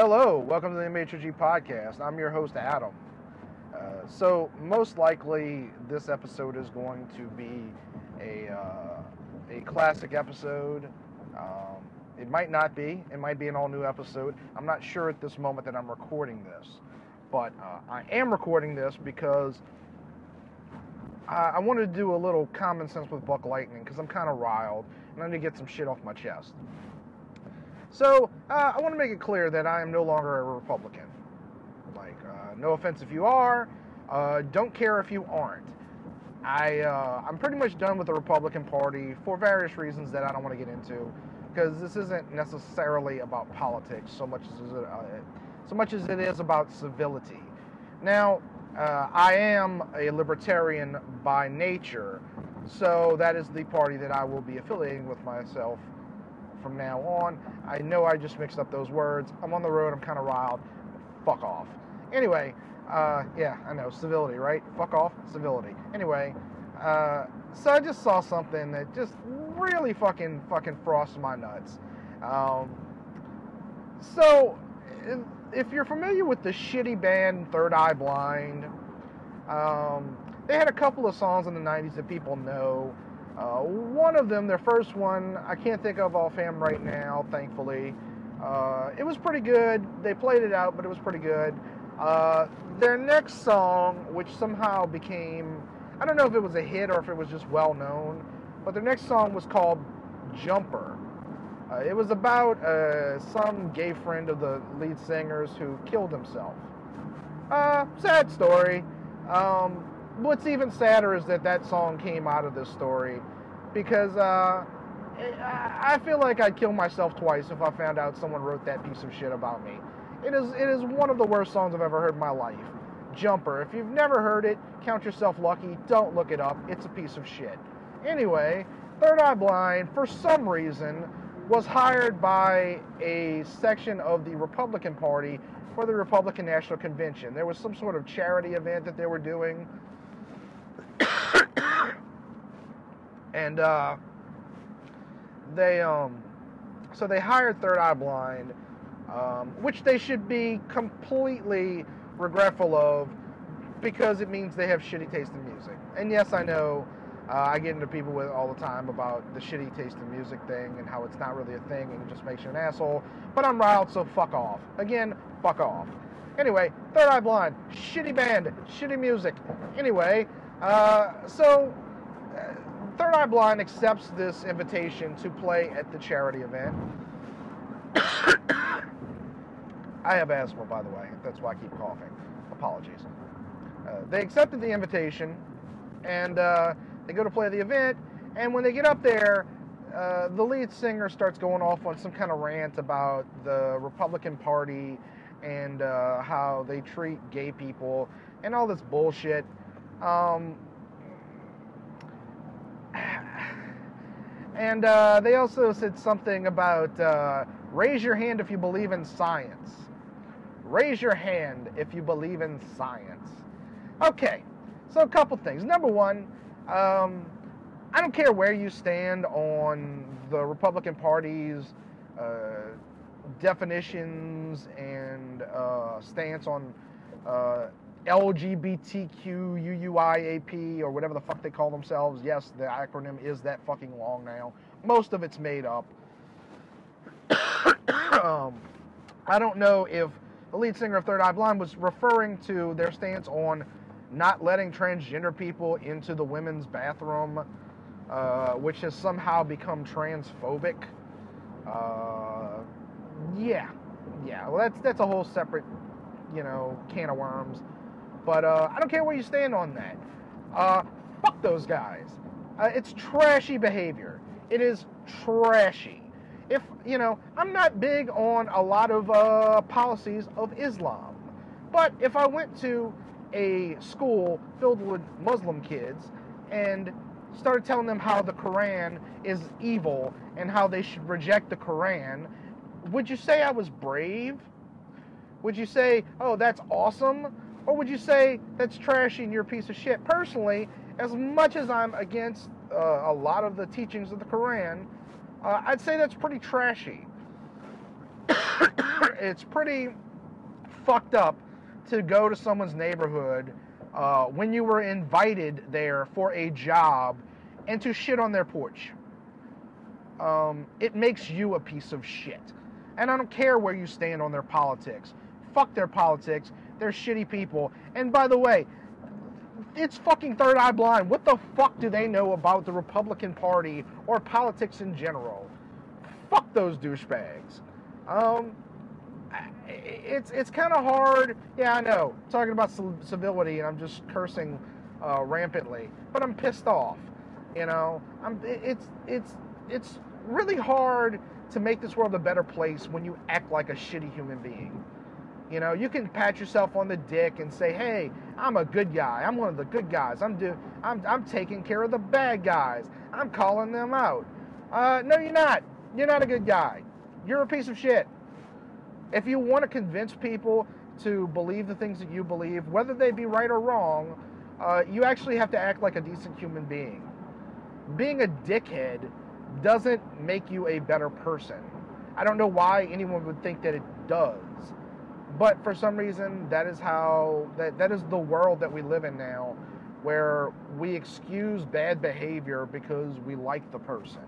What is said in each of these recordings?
Hello, welcome to the MHOG podcast. I'm your host, Adam. Uh, so, most likely, this episode is going to be a, uh, a classic episode. Um, it might not be, it might be an all new episode. I'm not sure at this moment that I'm recording this, but uh, I am recording this because I, I wanted to do a little common sense with Buck Lightning because I'm kind of riled and I need to get some shit off my chest. So uh, I want to make it clear that I am no longer a Republican. Like, uh, no offense if you are, uh, don't care if you aren't. I uh, I'm pretty much done with the Republican Party for various reasons that I don't want to get into, because this isn't necessarily about politics so much as it, uh, so much as it is about civility. Now, uh, I am a libertarian by nature, so that is the party that I will be affiliating with myself from now on. I know I just mixed up those words. I'm on the road. I'm kind of riled. Fuck off. Anyway, uh, yeah, I know civility, right? Fuck off, civility. Anyway, uh, so I just saw something that just really fucking fucking frosted my nuts. Um, so, if, you're familiar with the shitty band Third Eye Blind, um, they had a couple of songs in the 90s that people know. Uh, one of them, their first one, I can't think of offhand right now, thankfully. Uh, it was pretty good. They played it out, but it was pretty good. Uh, their next song, which somehow became, I don't know if it was a hit or if it was just well known, but their next song was called Jumper. Uh, it was about uh, some gay friend of the lead singer's who killed himself. Sad story. Um, what's even sadder is that that song came out of this story because uh, I feel like I'd kill myself twice if I found out someone wrote that piece of shit about me. It is it is one of the worst songs I've ever heard in my life. Jumper. If you've never heard it, count yourself lucky. Don't look it up. It's a piece of shit. Anyway, Third Eye Blind, for some reason, was hired by a section of the Republican Party for the Republican National Convention. There was some sort of charity event that they were doing and uh, they um, so they hired Third Eye Blind, um, which they should be completely regretful of because it means they have shitty taste in music. And yes, I know uh, I get into people with all the time about the shitty taste in music thing and how it's not really a thing and it just makes you an asshole. But I'm riled, so fuck off. Again, fuck off. Anyway, Third Eye Blind, shitty band, shitty music. Anyway, uh, so uh, Third Eye Blind accepts this invitation to play at the charity event. I have asthma, by the way. That's why I keep coughing. Apologies. Uh, they accepted the invitation, and uh, they go to play the event. And when they get up there, uh, the lead singer starts going off on some kind of rant about the Republican Party and uh, how they treat gay people and all this bullshit. Um, and uh, they also said something about uh, raise your hand if you believe in science. Raise your hand if you believe in science. Okay, so a couple things. Number one, um, I don't care where you stand on the Republican Party's uh, definitions and uh, stance on uh, LGBTQUUIAP or whatever the fuck they call themselves. Yes, the acronym is that fucking long now. Most of it's made up. um, I don't know if the lead singer of Third Eye Blind was referring to their stance on not letting transgender people into the women's bathroom, uh, which has somehow become transphobic. Uh, yeah, yeah. Well, that's that's a whole separate, you know, can of worms. But uh, I don't care where you stand on that. Uh, fuck those guys. Uh, it's trashy behavior. It is trashy. If, you know, I'm not big on a lot of uh, policies of Islam. But if I went to a school filled with Muslim kids and started telling them how the Quran is evil and how they should reject the Quran, would you say I was brave? Would you say, oh, that's awesome? Or would you say that's trashy and you're a piece of shit? Personally, as much as I'm against uh, a lot of the teachings of the Quran, uh, I'd say that's pretty trashy. it's pretty fucked up to go to someone's neighborhood uh, when you were invited there for a job and to shit on their porch. Um, it makes you a piece of shit. And I don't care where you stand on their politics. Fuck their politics. They're shitty people. And by the way, it's fucking third eye blind. What the fuck do they know about the Republican Party or politics in general? Fuck those douchebags. Um, it's it's kind of hard. Yeah, I know. Talking about civility, and I'm just cursing uh, rampantly, but I'm pissed off. You know, I'm. It's it's it's really hard to make this world a better place when you act like a shitty human being. You know, you can pat yourself on the dick and say, "Hey, I'm a good guy. I'm one of the good guys. I'm do I'm I'm taking care of the bad guys. I'm calling them out." Uh, no, you're not. You're not a good guy. You're a piece of shit. If you want to convince people to believe the things that you believe, whether they be right or wrong, uh, you actually have to act like a decent human being. Being a dickhead doesn't make you a better person. I don't know why anyone would think that it does. But for some reason, that is how that, that is the world that we live in now, where we excuse bad behavior because we like the person.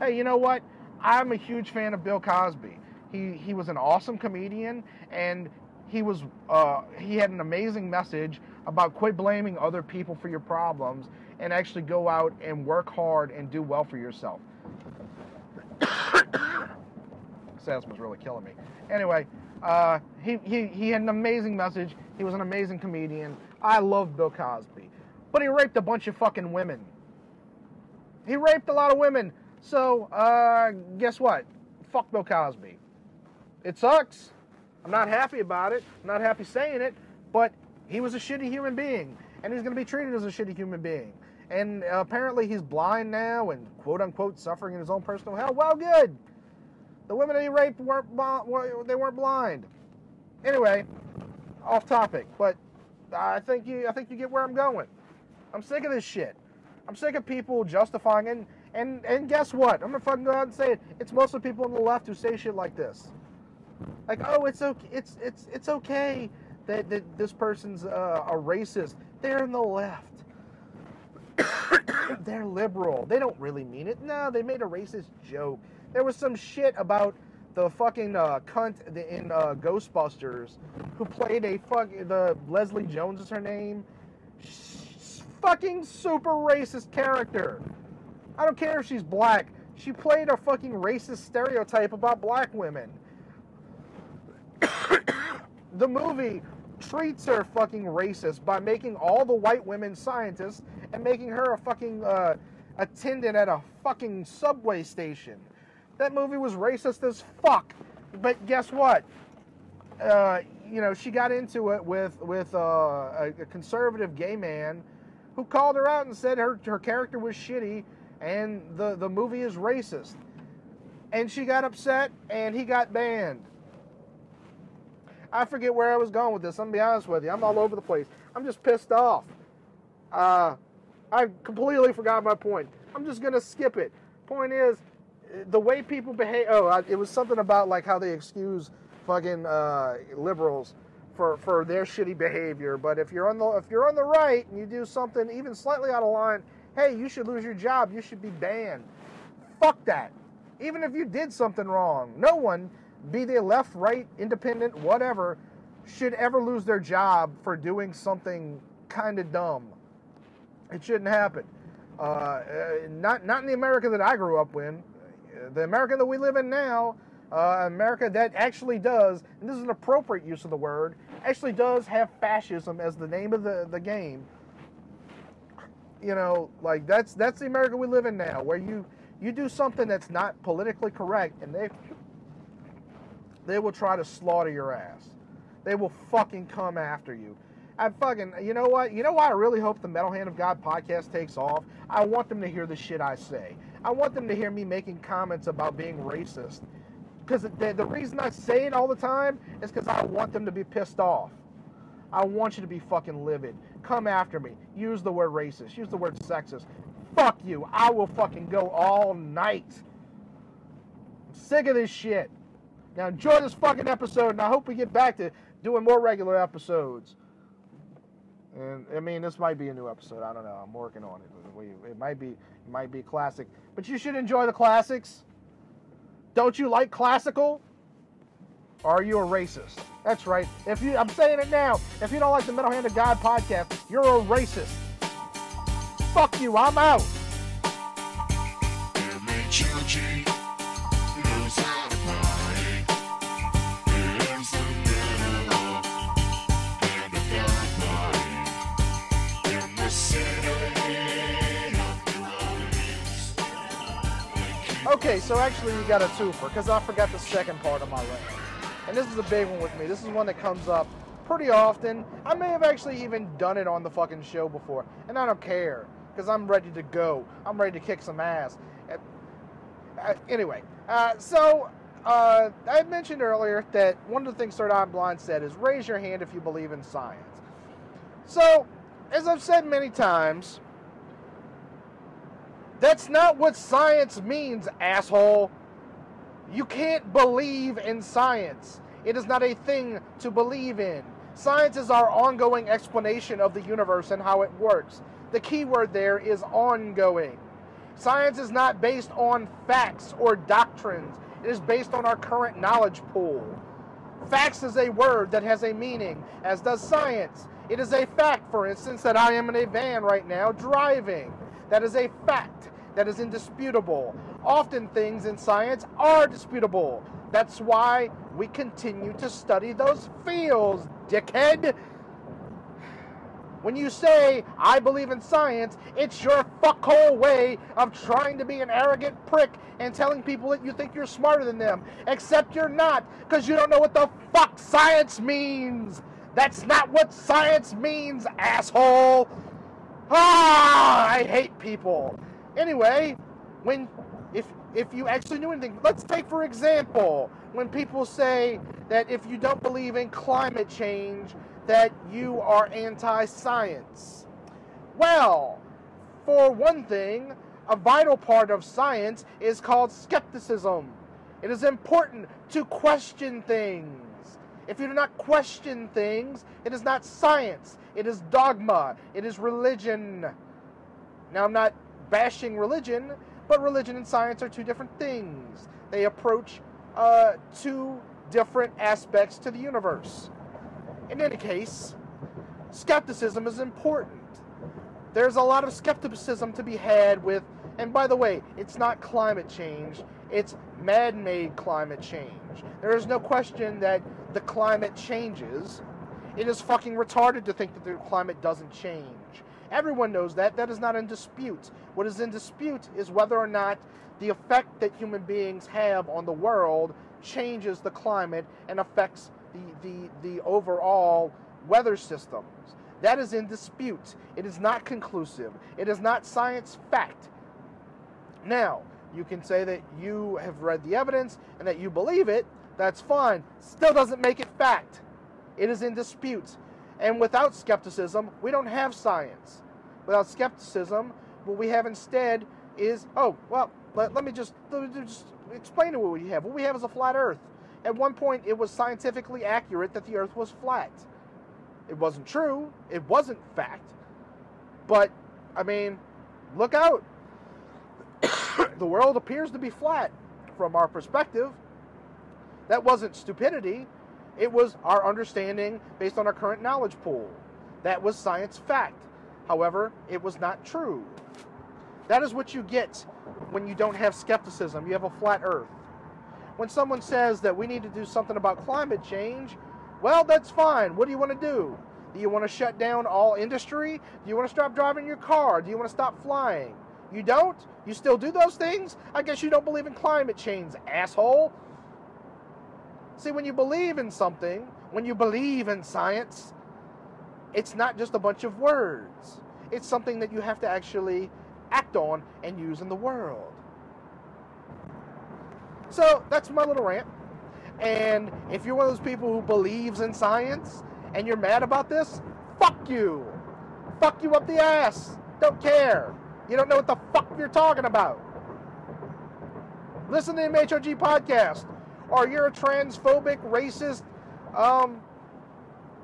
Hey, you know what? I'm a huge fan of Bill Cosby. He he was an awesome comedian, and he was uh, he had an amazing message about quit blaming other people for your problems and actually go out and work hard and do well for yourself. Salesman's really killing me. Anyway, uh, he, he, he had an amazing message. He was an amazing comedian. I love Bill Cosby. But he raped a bunch of fucking women. He raped a lot of women. So, uh, guess what? Fuck Bill Cosby. It sucks. I'm not happy about it. I'm not happy saying it. But he was a shitty human being. And he's going to be treated as a shitty human being. And apparently he's blind now and quote unquote suffering in his own personal hell. Well, good. The women that he raped weren't they weren't blind. Anyway, off topic, but I think you I think you get where I'm going. I'm sick of this shit. I'm sick of people justifying and and and guess what? I'm gonna fucking go out and say it. It's mostly people on the left who say shit like this. Like, oh, it's okay. It's it's it's okay that, that this person's uh, a racist. They're in the left. They're liberal. They don't really mean it. No, they made a racist joke. There was some shit about the fucking uh, cunt in uh, Ghostbusters who played a fuck the Leslie Jones is her name. Fucking super racist character. I don't care if she's black. She played a fucking racist stereotype about black women. the movie treats her fucking racist by making all the white women scientists and making her a fucking uh, attendant at a fucking subway station. That movie was racist as fuck. But guess what? Uh, you know, she got into it with with uh, a, a, conservative gay man who called her out and said her her character was shitty and the the movie is racist. And she got upset and he got banned. I forget where I was going with this. I'm gonna be honest with you. I'm all over the place. I'm just pissed off. Uh, I completely forgot my point. I'm just gonna skip it. Point is, the way people behave. Oh, it was something about like how they excuse fucking uh, liberals for for their shitty behavior. But if you're on the if you're on the right and you do something even slightly out of line, hey, you should lose your job. You should be banned. Fuck that. Even if you did something wrong, no one, be they left, right, independent, whatever, should ever lose their job for doing something kind of dumb. It shouldn't happen. Uh, uh, not not in the America that I grew up in the America that we live in now, uh, America that actually does, and this is an appropriate use of the word, actually does have fascism as the name of the, the game. You know, like that's that's the America we live in now, where you you do something that's not politically correct, and they they will try to slaughter your ass. They will fucking come after you. I fucking, you know what? You know why I really hope the Metal Hand of God podcast takes off? I want them to hear the shit I say. I want them to hear me making comments about being racist. Because the, the reason I say it all the time is because I want them to be pissed off. I want you to be fucking livid. Come after me. Use the word racist. Use the word sexist. Fuck you. I will fucking go all night. I'm sick of this shit. Now enjoy this fucking episode, and I hope we get back to doing more regular episodes. And I mean, this might be a new episode. I don't know. I'm working on it. It might be, it might be classic. But you should enjoy the classics. Don't you like classical? Are you a racist? That's right. If you, I'm saying it now. If you don't like the Metal Hand of God podcast, you're a racist. Fuck you. I'm out. Okay, so actually you got a twofer because I forgot the second part of my rant. And this is a big one with me. This is one that comes up pretty often. I may have actually even done it on the fucking show before, and I don't care because I'm ready to go. I'm ready to kick some ass. Uh, anyway, uh, so uh, I mentioned earlier that one of the things Third Eye Blind said is raise your hand if you believe in science. So, as I've said many times, that's not what science means, asshole. You can't believe in science. It is not a thing to believe in. Science is our ongoing explanation of the universe and how it works. The key word there is ongoing. Science is not based on facts or doctrines, it is based on our current knowledge pool. Facts is a word that has a meaning, as does science. It is a fact, for instance, that I am in a van right now driving. That is a fact that is indisputable. Often things in science are disputable. That's why we continue to study those fields, dickhead. When you say, I believe in science, it's your fuckhole way of trying to be an arrogant prick and telling people that you think you're smarter than them. Except you're not, because you don't know what the fuck science means. That's not what science means, asshole. Ah, I hate people. Anyway, when if if you actually knew anything, let's take for example when people say that if you don't believe in climate change, that you are anti-science. Well, for one thing, a vital part of science is called skepticism. It is important to question things. If you do not question things, it is not science. It is dogma. It is religion. Now, I'm not bashing religion, but religion and science are two different things. They approach uh, two different aspects to the universe. In any case, skepticism is important. There's a lot of skepticism to be had with, and by the way, it's not climate change, it's man made climate change. There is no question that the climate changes. It is fucking retarded to think that the climate doesn't change. Everyone knows that. That is not in dispute. What is in dispute is whether or not the effect that human beings have on the world changes the climate and affects the, the, the overall weather systems. That is in dispute. It is not conclusive. It is not science fact. Now, you can say that you have read the evidence and that you believe it. That's fine. Still doesn't make it fact. It is in dispute. And without skepticism, we don't have science. Without skepticism, what we have instead is, oh, well, let, let me just, let me just explain to what we have. What we have is a flat Earth. At one point, it was scientifically accurate that the Earth was flat. It wasn't true. It wasn't fact. But, I mean, look out. the world appears to be flat from our perspective. That wasn't stupidity. It was our understanding based on our current knowledge pool. That was science fact. However, it was not true. That is what you get when you don't have skepticism. You have a flat earth. When someone says that we need to do something about climate change, well, that's fine. What do you want to do? Do you want to shut down all industry? Do you want to stop driving your car? Do you want to stop flying? You don't? You still do those things? I guess you don't believe in climate change, asshole. See, when you believe in something, when you believe in science, it's not just a bunch of words. It's something that you have to actually act on and use in the world. So that's my little rant. And if you're one of those people who believes in science and you're mad about this, fuck you. Fuck you up the ass. Don't care. You don't know what the fuck you're talking about. Listen to the MHOG podcast or you're a transphobic, racist um,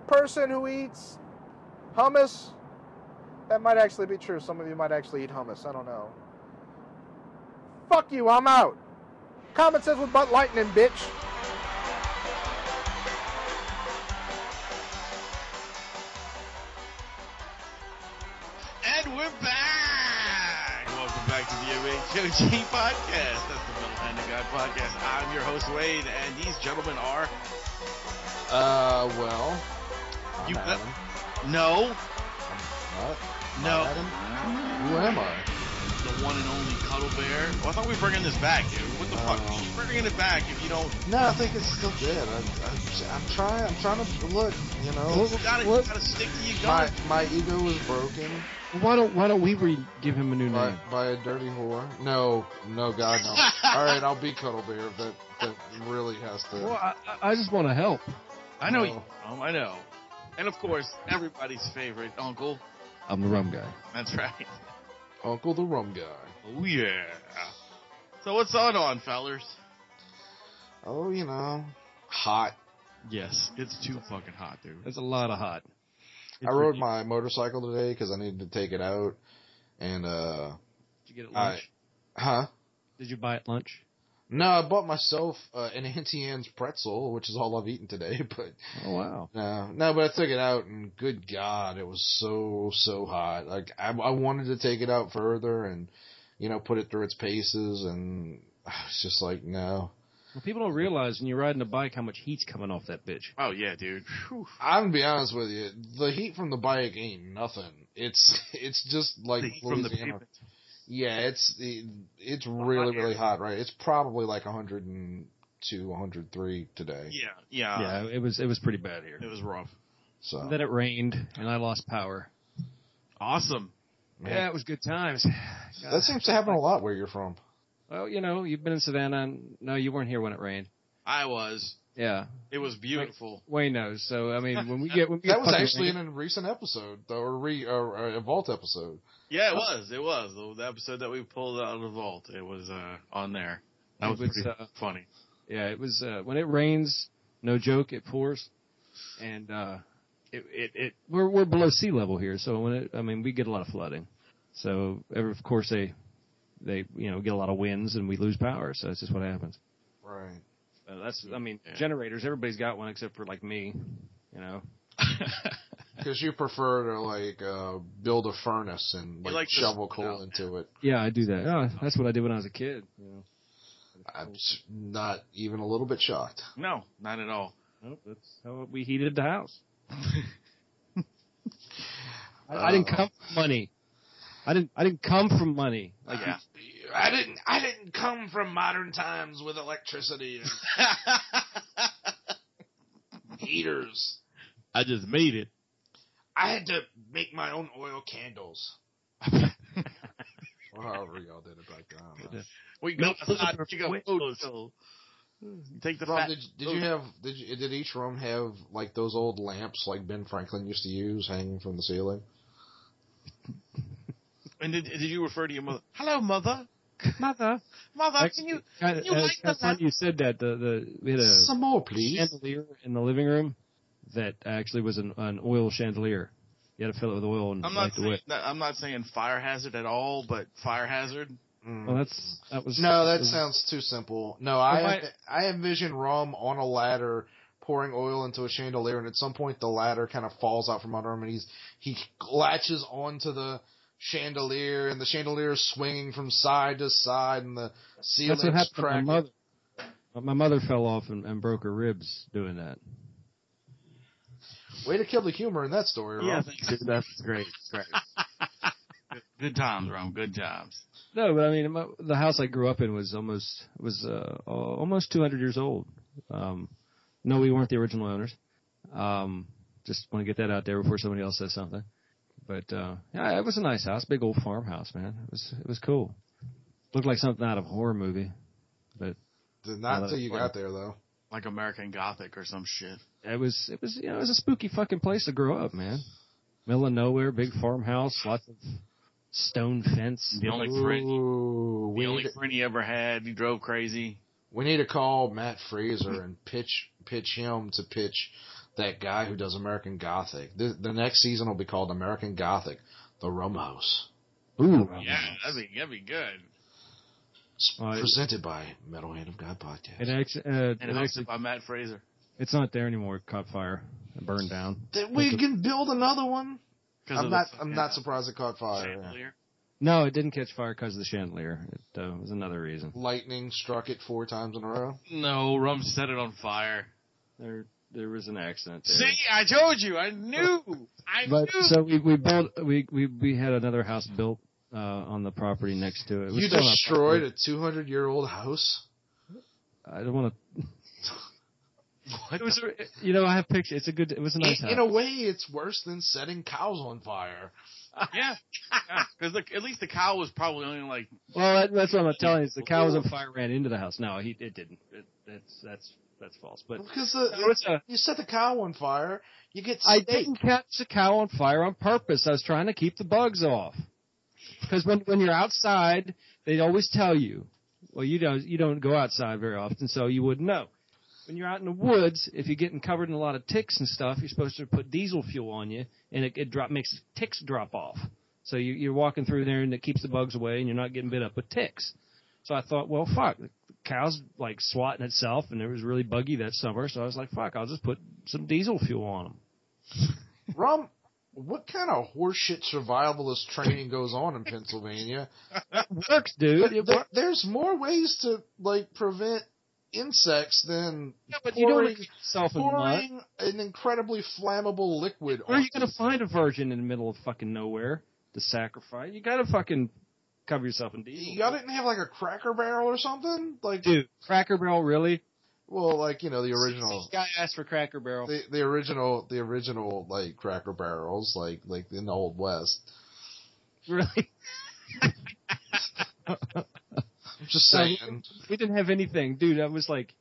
person who eats hummus. That might actually be true. Some of you might actually eat hummus. I don't know. Fuck you, I'm out. Common sense with butt lightning, bitch. And we're back! Welcome back to the MHOG podcast. That's the Metal Hand of God podcast. I'm your host, Wade, and these gentlemen are. Uh, well, I'm You- Adam. No, no, I'm Adam? Who am I? The one and only Cuddle Bear. Well, I thought we were bringing this back, dude. What the fuck? Oh. We're bringing it back if you don't. No, I think it's still good. I, I, I'm trying. I'm trying to look. You know, You gotta, you what? gotta stick to your my gun. my ego was broken Why don't Why don't we re- give him a new by, name? by a dirty whore. No, no, God, no. All right, I'll be Cuddle Bear. That that really has to. Well, I, I I just want to help. I know No. you. Um, I know. And of course, everybody's favorite uncle. I'm the rum guy. That's right. Uncle the Rum Guy. Oh yeah. So what's on on, fellers? Oh, you know, hot. Yes, it's too fucking hot, dude. That's a lot of hot. I rode my motorcycle today because I needed to take it out, and uh, Did you get it I- lunch? huh? Did you buy it lunch? No, I bought myself uh, an Auntie Anne's pretzel, which is all I've eaten today. But Oh wow. no, no, but I took it out, and good God, it was so so hot. Like I, I wanted to take it out further, and you know, put it through its paces, and it's just like no. Well, people don't realize when you're riding a bike how much heat's coming off that bitch. Oh yeah, dude. Whew. I'm gonna be honest with you, the heat from the bike ain't nothing. It's it's just like The heat from the Louisiana. Pavement. Yeah, it's it's really air. really hot, right? It's probably like 102, 103 today. Yeah, yeah. yeah, it was it was pretty bad here. It was rough. So And then it rained and I lost power. Awesome. man, Yeah, it was good times. God. that seems to happen a lot where you're from. Well, you know, you've been in Savannah. And, no, you weren't here when it rained. I was. Yeah, It was beautiful. Wayne knows. So I mean, when we get when we That get was actually in a recent episode, though, or re or, or a vault episode. Yeah, it was. It was the, the episode that we pulled out of the vault. It was uh, on there. That It was, was, pretty uh, funny. Yeah, it was uh, when it rains. No joke, it pours, and uh, it, it it we're we're below sea level here, so when it I mean we get a lot of flooding. So every, of course they they you know get a lot of winds and we lose power. So that's just what happens. Right. Uh, that's I mean Yeah. generators. Everybody's got one except for like me. You know. Because you prefer to like uh, build a furnace and like, like shovel spit coal out. into it. Yeah, I do that. Oh, that's what I did when I was a kid. You know. I'm s- not even a little bit shocked. no, not at all. Nope, that's how we heated the house. I, I didn't come from money. I didn't. I didn't come from money. Like yeah. I didn't. I didn't come from modern times with electricity and heaters. I just made it. I had to make my own oil candles. or however y'all did it back then. I don't know. We go Milk outside. You got for photos. Take the Rob, fat. did, did you have did you, did each room have like those old lamps like Ben Franklin used to use hanging from the ceiling? And did, did you refer to your mother? Hello, mother. mother. Mother, can you? Kind of, you like kind of the funny you said that. The the we had a Some more, please. chandelier in the living room that actually was an, an oil chandelier. You had to fill it with oil and I'm light not the saying wick. that, I'm not saying fire hazard at all, but fire hazard. Mm. Well, that's that was no, that was- sounds too simple. No, I Well, I envision Rum on a ladder pouring oil into a chandelier, and at some point the ladder kind of falls out from under him, and he's he latches onto the chandelier, and the chandelier is swinging from side to side, and the ceiling's That's what happened to my cracking. mother. My mother fell off and, and broke her ribs doing that. Way to kill the humor in that story, Yeah, thanks, dude. That's great. Great. good, good times, Ron. Good times. No, but I mean, my, the house I grew up in was almost was uh, almost 200 years old. Um, no, we weren't the original owners. Um, just want to get that out there before somebody else says something. But uh, yeah, it was a nice house, big old farmhouse, man. It was it was cool. Looked like something out of a horror movie. Did Well, not until you well- got there though. Like American Gothic or some shit. It was it was you know it was a spooky fucking place to grow up, man. Middle of nowhere, big farmhouse, lots of stone fence. The only friend, Ooh, the only friend he ever had, he drove crazy. We need to call Matt Fraser and pitch pitch him to pitch that guy who does American Gothic. The, the next season will be called American Gothic, The Rum House. Ooh. Yeah, that'd be that'd be good. It's Oh, presented by Metal Hand of God podcast. It actually, uh, And it hosted actually, by Matt Fraser. it's not there anymore. It caught fire. It burned down. That we can build another one. I'm of the not. f- I'm yeah, not surprised it caught fire. yeah. chandelier. No, it didn't catch fire because of the chandelier. It uh, was another reason. Lightning struck it four times in a row. No, Rum set it on fire. There, there was an accident there. See, I told you. I knew. I But knew. so we we built we we we had another house built uh, on the property next to it. It You destroyed a 200 year old house. I don't want to. It was, a- you know, I have pictures. It's a good. It was a nice in, house. in a way, it's worse than setting cows on fire. yeah, because at least the cow was probably only like well, that, that's what I'm telling you. Is the cow was on fire, ran into the house. No, he it didn't. It, that's that's that's false. But Because it the, was a, you set the cow on fire, you get I didn't catch the cow on fire on purpose. I was trying to keep the bugs off. Because when when you're outside, they always tell you. Well, you don't you don't go outside very often, so you wouldn't know. When you're out in the woods, if you're getting covered in a lot of ticks and stuff, you're supposed to put diesel fuel on you, and it, it drop makes ticks drop off. So you, you're walking through there, and it keeps the bugs away, and you're not getting bit up with ticks. So I thought, well, fuck, the cow's like swatting itself, and it was really buggy that summer. So I was like, fuck, I'll just put some diesel fuel on them. Rum, what kind of horseshit survivalist training goes on in Pennsylvania? works, dude. Works. there's more ways to like prevent insects than Yeah, but you don't pouring, want to get yourself in pouring an incredibly flammable liquid. Where are you going to find a virgin in the middle of fucking nowhere to sacrifice? You got to fucking cover yourself in diesel. Y'all didn't have like a Cracker Barrel or something, like Dude, Cracker Barrel, really? well, like you know the original. This guy asked for Cracker Barrel. the the original the original like Cracker Barrels like like in the old west. Really? Just saying. we didn't have anything, dude. I was like,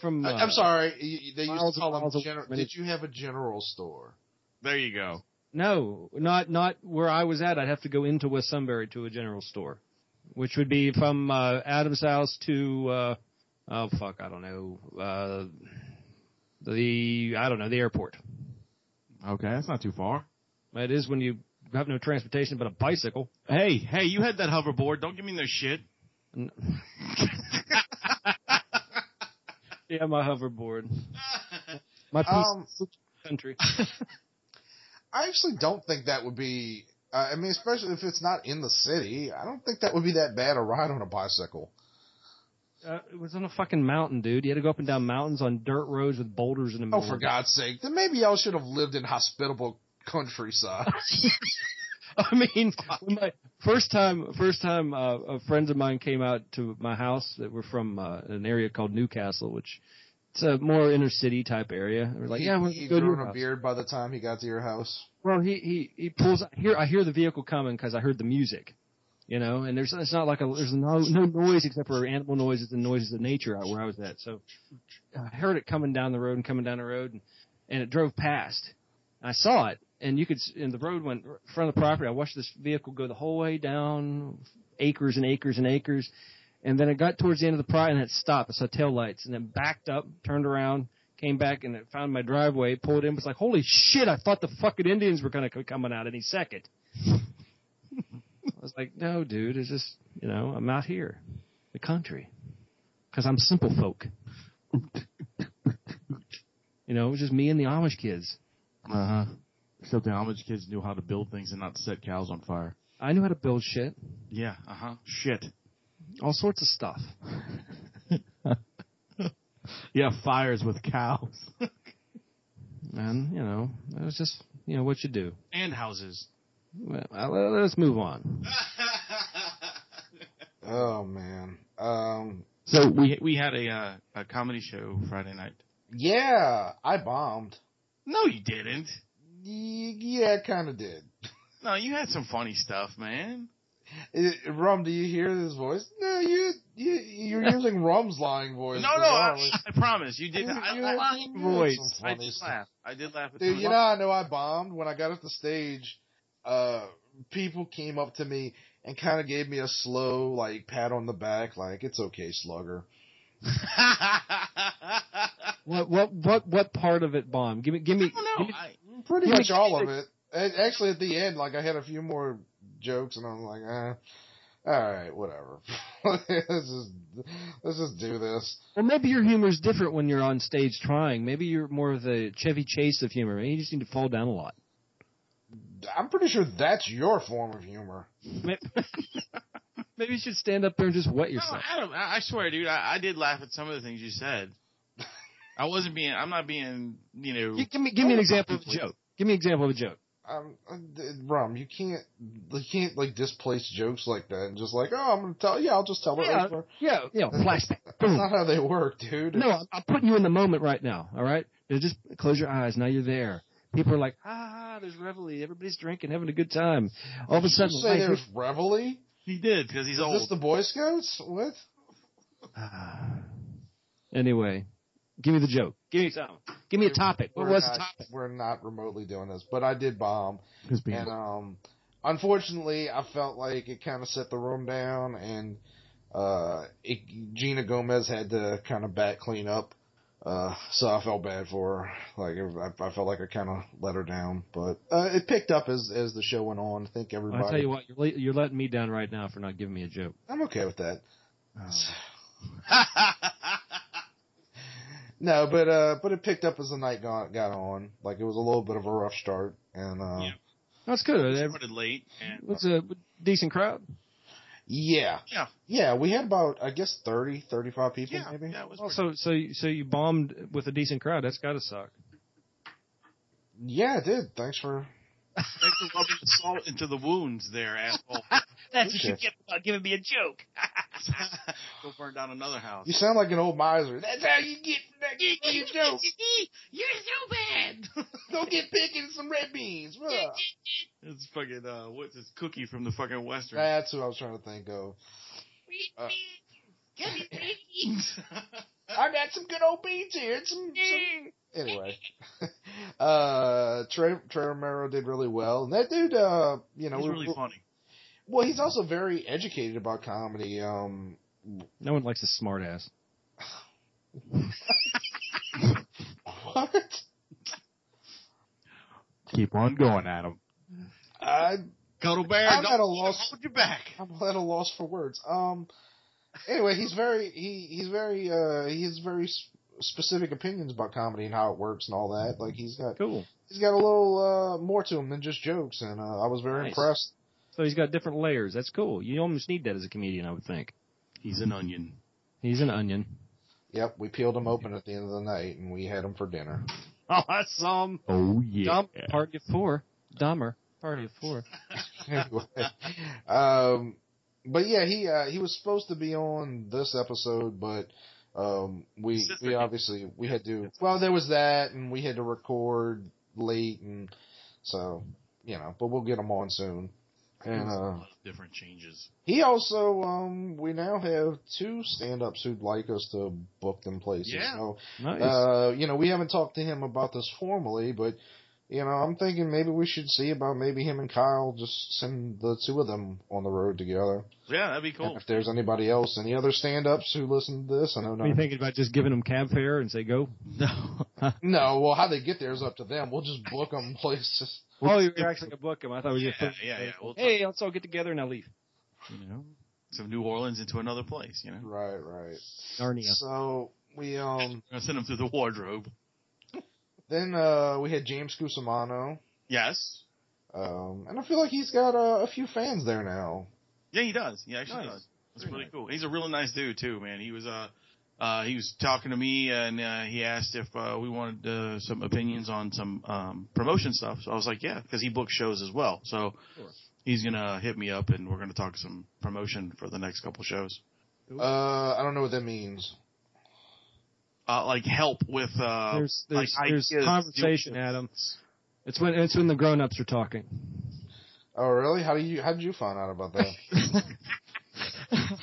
from. Uh, I, am sorry. you- you- They used to call them miles general. Did you have a general store? there you go. No, not not where I was at. I'd have to go into West Sunbury to a general store, which would be from uh, Adam's house to uh, oh fuck, I don't know, uh, the I don't know the airport. Okay, that's not too far. It is when you have no transportation but a bicycle. Hey, hey, you had that hoverboard. Don't give me no shit. Yeah, my hoverboard, my piece Um, of country. I actually don't think that would be. Uh, I mean, especially if it's not in the city, I don't think that would be that bad a ride on a bicycle. Uh, it was on a fucking mountain, dude. You had to go up and down mountains on dirt roads with boulders in the Oh, middle. for. God's sake! Then maybe y'all should have lived in hospitable countryside. I mean, my first time, first time, uh, uh, friends of mine came out to my house that were from uh, an area called New Castle, which it's a more inner city type area. Were like, he, yeah, we'll he go grew a house. beard by the time he got to your house. Well, he he he pulls. I hear I hear the vehicle coming because I heard the music, you know. And there's it's not like a there's no no noise except for animal noises and noises of nature out where I was at. So I heard it coming down the road and coming down the road, and, and it drove past. I saw it, and you could and the road went in front of the property. I watched this vehicle go the whole way down, acres and acres and acres, and then it got towards the end of the property and it stopped. I saw tail lights, and then backed up, turned around, came back, and it found my driveway. Pulled in, was like, "Holy shit! I thought the fucking Indians were gonna come coming out any second. I was like, "No, dude, it's just you know I'm out here, the country, because I'm simple folk." you know, it was just me and the Amish kids. Uh huh. Except the Amish kids knew how to build things and not set cows on fire. I knew how to build shit, Yeah, uh huh. Shit. All sorts of stuff. Yeah, fires with cows. And you know, it was just you know what you do. And houses. Well, uh, let's move on. Oh man. Um. So we we had a uh, a comedy show Friday night. Yeah, I bombed. No, you didn't. Y- yeah, kind of did. No, you had some funny stuff, man. It, Rum, do you hear this voice? No, you, you you're using Rum's lying voice. No, no, I. I promise you did. You- I, you- I, you- voice. I funny did stuff. laugh. I did laugh at Dude, you know how I know I bombed? When I got off the stage, uh, people came up to me and kind of gave me a slow, like, pat on the back, like, it's okay, slugger. What what what what part of it bombed? Give me give me. I don't know. give me- I, Pretty Yeah, much but- all of it. Actually, at the end, like I had a few more jokes, and I'm like, eh, all right, whatever. let's just let's just do this. well, maybe your humor is different when you're on stage trying. Maybe you're more of the Chevy Chase of humor. Maybe you just need to fall down a lot. I'm pretty sure that's your form of humor. Maybe, maybe you should stand up there and just wet yourself. no, yourself. Adam, I I swear, dude, I, I did laugh at some of the things you said. I wasn't being. I'm not being. You know. Give me give me an example of a joke. Give me an example of a joke. Um, uh, Rum, you can't, you can't like displace jokes like that and just like, oh, I'm gonna tell, yeah, I'll just tell it. Yeah, right for- yeah, yeah. Flashback. That's not how they work, dude. No, I'm, I'm putting you in the moment right now. All right, Now just close your eyes. Now you're there. People are like, ah, there's reveille. Everybody's drinking, having a good time. All of a Did you sudden, say life there's hits- reveille. he did because he's Is old. this the Boy Scouts? What? anyway, give me the joke. Give me something. Give me a topic. What We're was not, the topic? We're not remotely doing this, but I did bomb, Because being and um, unfortunately, I felt like it kind of set the room down, and uh, it, Gina Gomez had to kind of back clean up. Uh, so I felt bad for her. Like I, I felt like I kind of let her down, but uh, it picked up as as the show went on. I think everybody. I tell you what, you're, you're letting me down right now for not giving me a joke. I'm okay with that. No, but uh, but it picked up as the night got got on. Like it was a little bit of a rough start, and uh, Yeah. That's good. It It started late, and was a decent crowd. yeah, Yeah. yeah, we had about I guess 30, 35 people yeah, maybe. yeah, it was Well, so so you- so you bombed with a decent crowd. That's got to suck. Yeah, it did. Thanks for. Thanks for rubbing the salt into the wounds there, asshole. That's what you get about giving me a joke. Go burn down another house. You sound like an old miser. That's how you get that you joke. You're so bad. Go get picking some red beans. It's fucking uh, what's this cookie from the fucking western? That's what I was trying to think of. Uh, I got some good old beans here. and Some, some... Anyway, uh, Trey, Trey Romero did really well, and that dude, uh, you know, He's really we- funny. well, he's also very educated about comedy. Um, No one likes a smart ass. what? keep on going, Adam. I, Cuddle bear, I'm at a loss. hold your back. I'm at a loss for words. Um, anyway, he's very he he's very uh he has very s- specific opinions about comedy and how it works and all that. Like he's got Cool. he's got a little uh more to him than just jokes, and uh, I was very Nice. impressed. So he's got different layers. That's cool. You almost need that as a comedian, I would think. He's an onion. He's an onion. Yep, we peeled him open at the end of the night, and we had him for dinner. Oh, that's some Oh yeah. dumb party of four. Dumber party of four. anyway, um, but yeah, he uh, he was supposed to be on this episode, but um, we we obviously we had to. Well, there was that, and we had to record late, and so you know. But we'll get him on soon. And uh, Different changes. he also, um, we now have two stand-ups who'd like us to book them places. Yeah. So, Nice. uh, you know, we haven't talked to him about this formally, but you know, I'm thinking maybe we should see about maybe him and Kyle just send the two of them on the road together. Yeah, that'd be And cool. if there's anybody else, any other stand-ups who listen to this, I know Are you thinking about just giving them cab fare and say go? No. No, well, how they get there is up to them. We'll just book them places. oh, you're actually gonna book them. I thought we were Yeah, just yeah, yeah. We'll hey, let's all get together and I'll leave. you know, from New Orleans into another place. You know, Right, right. Narnia. So we um I'm gonna send them through the wardrobe. Then uh we had James Cusimano, Yes. um, and I feel like he's got uh, a few fans there now. Yeah, he does. He actually Nice. does. That's Very really nice. cool. He's a really nice dude too, man. He was uh uh he was talking to me and uh, he asked if uh, we wanted uh, some opinions on some um promotion stuff. So I was like, yeah, because he books shows as well. So Sure. he's gonna hit me up and we're gonna talk some promotion for the next couple shows. Uh, I don't know what that means. Uh, like help with uh There's like there's there's ideas, conversation, Adam. It's when it's when the grown ups are talking. Oh, really? How do you how did you find out about that?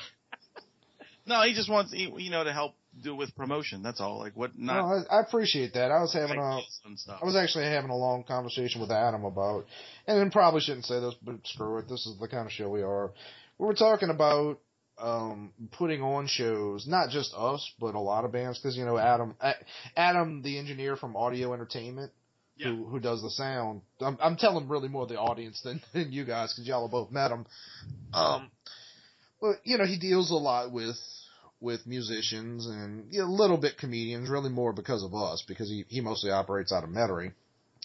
No, he just wants he- you know to help do with promotion. That's all. Like what no, I, I appreciate that. I was having a ideas stuff. I was actually having a long conversation with Adam about, and then probably shouldn't say this, but screw it. This is the kind of show we are. We were talking about um, putting on shows, not just us, but a lot of bands, because you know Adam, Adam, the engineer from Audio Entertainment, who who does the sound. I'm, I'm telling really more the audience than, than you guys, because y'all have both met him. Um, but you know he deals a lot with with musicians and you know, a little bit comedians, really more because of us, because he he mostly operates out of Metairie.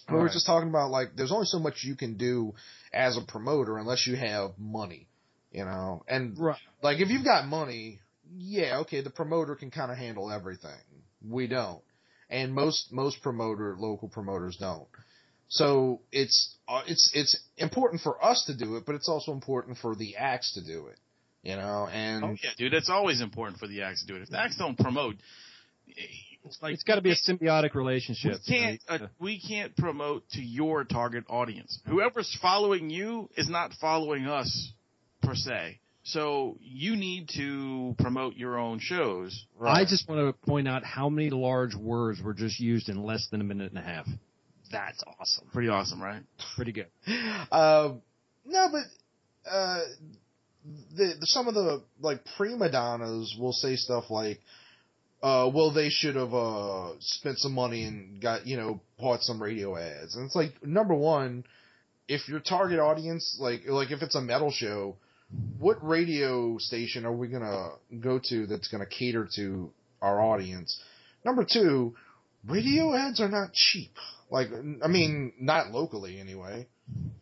But we're Right. just talking about like there's only so much you can do as a promoter unless you have money, you know. And Right. like if you've got money, yeah, okay, the promoter can kind of handle everything. We don't, and most most promoter local promoters don't. So it's uh, it's it's important for us to do it, but it's also important for the acts to do it, you know. And Oh yeah, dude, it's always important for the acts to do it. If the acts don't promote, it's like it's got to be a symbiotic relationship. We can't. you know? Uh, we can't promote to your target audience. Whoever's following you is not following us per se. So you need to promote your own shows. I just want to point out how many large words were just used in less than a minute and a half. That's awesome. Pretty awesome, right? Pretty good. Um, no, but uh, the, the some of the like prima donnas will say stuff like, uh, "Well, they should have uh spent some money and got you know bought some radio ads." And it's like number one, if your target audience like like if it's a metal show, what radio station are we gonna go to that's gonna cater to our audience? Number two, radio ads are not cheap. Like, I mean, not locally anyway.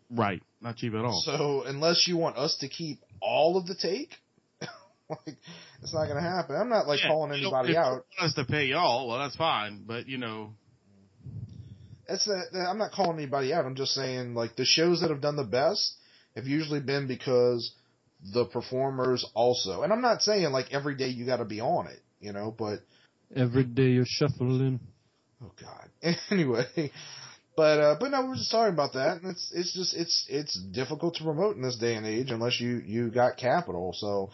Right. Not cheap at all. So unless you want us to keep all of the take, like it's not gonna happen. I'm not like Yeah, calling anybody if out. you want us to pay y'all, well, that's fine. But you know, That's the, the- I'm not calling anybody out. I'm just saying like the shows that have done the best have usually been because the performers also. And I'm not saying like every day you got to be on it, you know, but Every day you're shuffling. oh god. Anyway, but uh but no, we're just talking about that. And it's it's just it's it's difficult to promote in this day and age unless you you got capital. So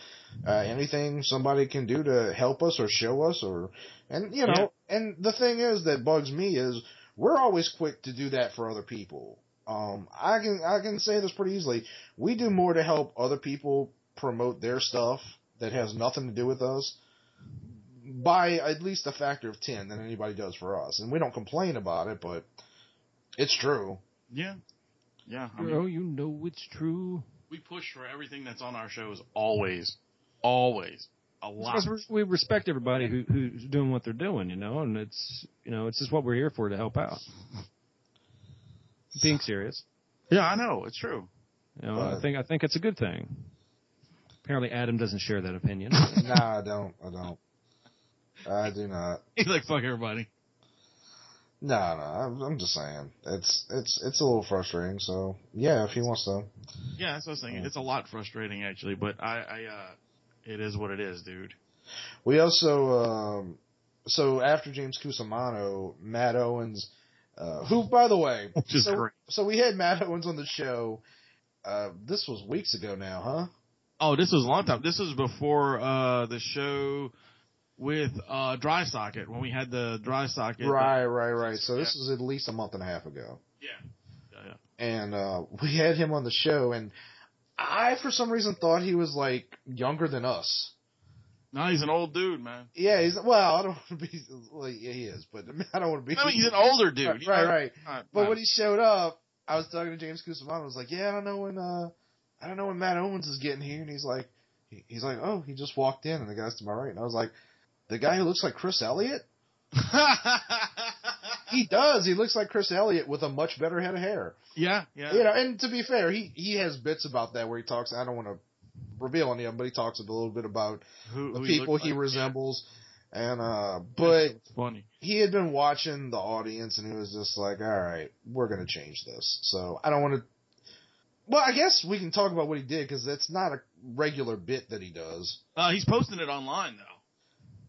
uh anything somebody can do to help us or show us or and you know, and the thing is that bugs me is we're always quick to do that for other people. Um I can I can say this pretty easily. We do more to help other people promote their stuff that has nothing to do with us by at least a factor of 10 than anybody does for us. And we don't complain about it, but it's true. yeah, yeah. I mean, Oh, you know it's true. we push for everything that's on our shows always, always, a lot. We we respect everybody who, who's doing what they're doing, you know, and it's you know it's just what we're here for to help out. Being serious, Yeah, I know it's true. you know, I think I think it's a good thing. Apparently, Adam doesn't share that opinion. nah, I don't. I don't. I do not. He's like, fuck everybody. No, no. I'm, I'm just saying it's it's it's a little frustrating. So yeah, if he wants to. Yeah, that's what I was thinking. It's a lot frustrating actually, but I, I, uh, it is what it is, dude. We also um, so after James Cusimano, Matt Owens, uh, who by the way, so, great. so we had Matt Owens on the show. Uh, this was weeks ago now, huh? Oh, this was a long time. This was before uh the show with uh Dry Socket when we had the Dry Socket. Right, right, right. So this was at least a month and a half ago. Yeah. Yeah, yeah. and uh, we had him on the show, and I, for some reason, thought he was like younger than us. No, he's an old dude, man. Yeah, he's well. I don't want to be like yeah, he is, but I don't want to be. I mean, he's an older dude. right, right, right. But when he showed up, I was talking to James Cusimano. I was like, "Yeah, I don't know when. uh I don't know when Matt Owens is getting here." And he's like, he- "He's like, oh, he just walked in." And the guy's to my right, and I was like, "The guy who looks like Chris Elliott." He does. He looks like Chris Elliott with a much better head of hair. yeah, yeah. you know, and to be fair, he he has bits about that where he talks. I don't want to reveal any of them, but he talks a little bit about who, the who people looked he like. resembles. And uh but funny. he had been watching the audience and he was just like, "All right, we're going to change this." So, I don't want to Well, I guess we can talk about what he did cuz that's not a regular bit that he does. Uh, he's posting it online though.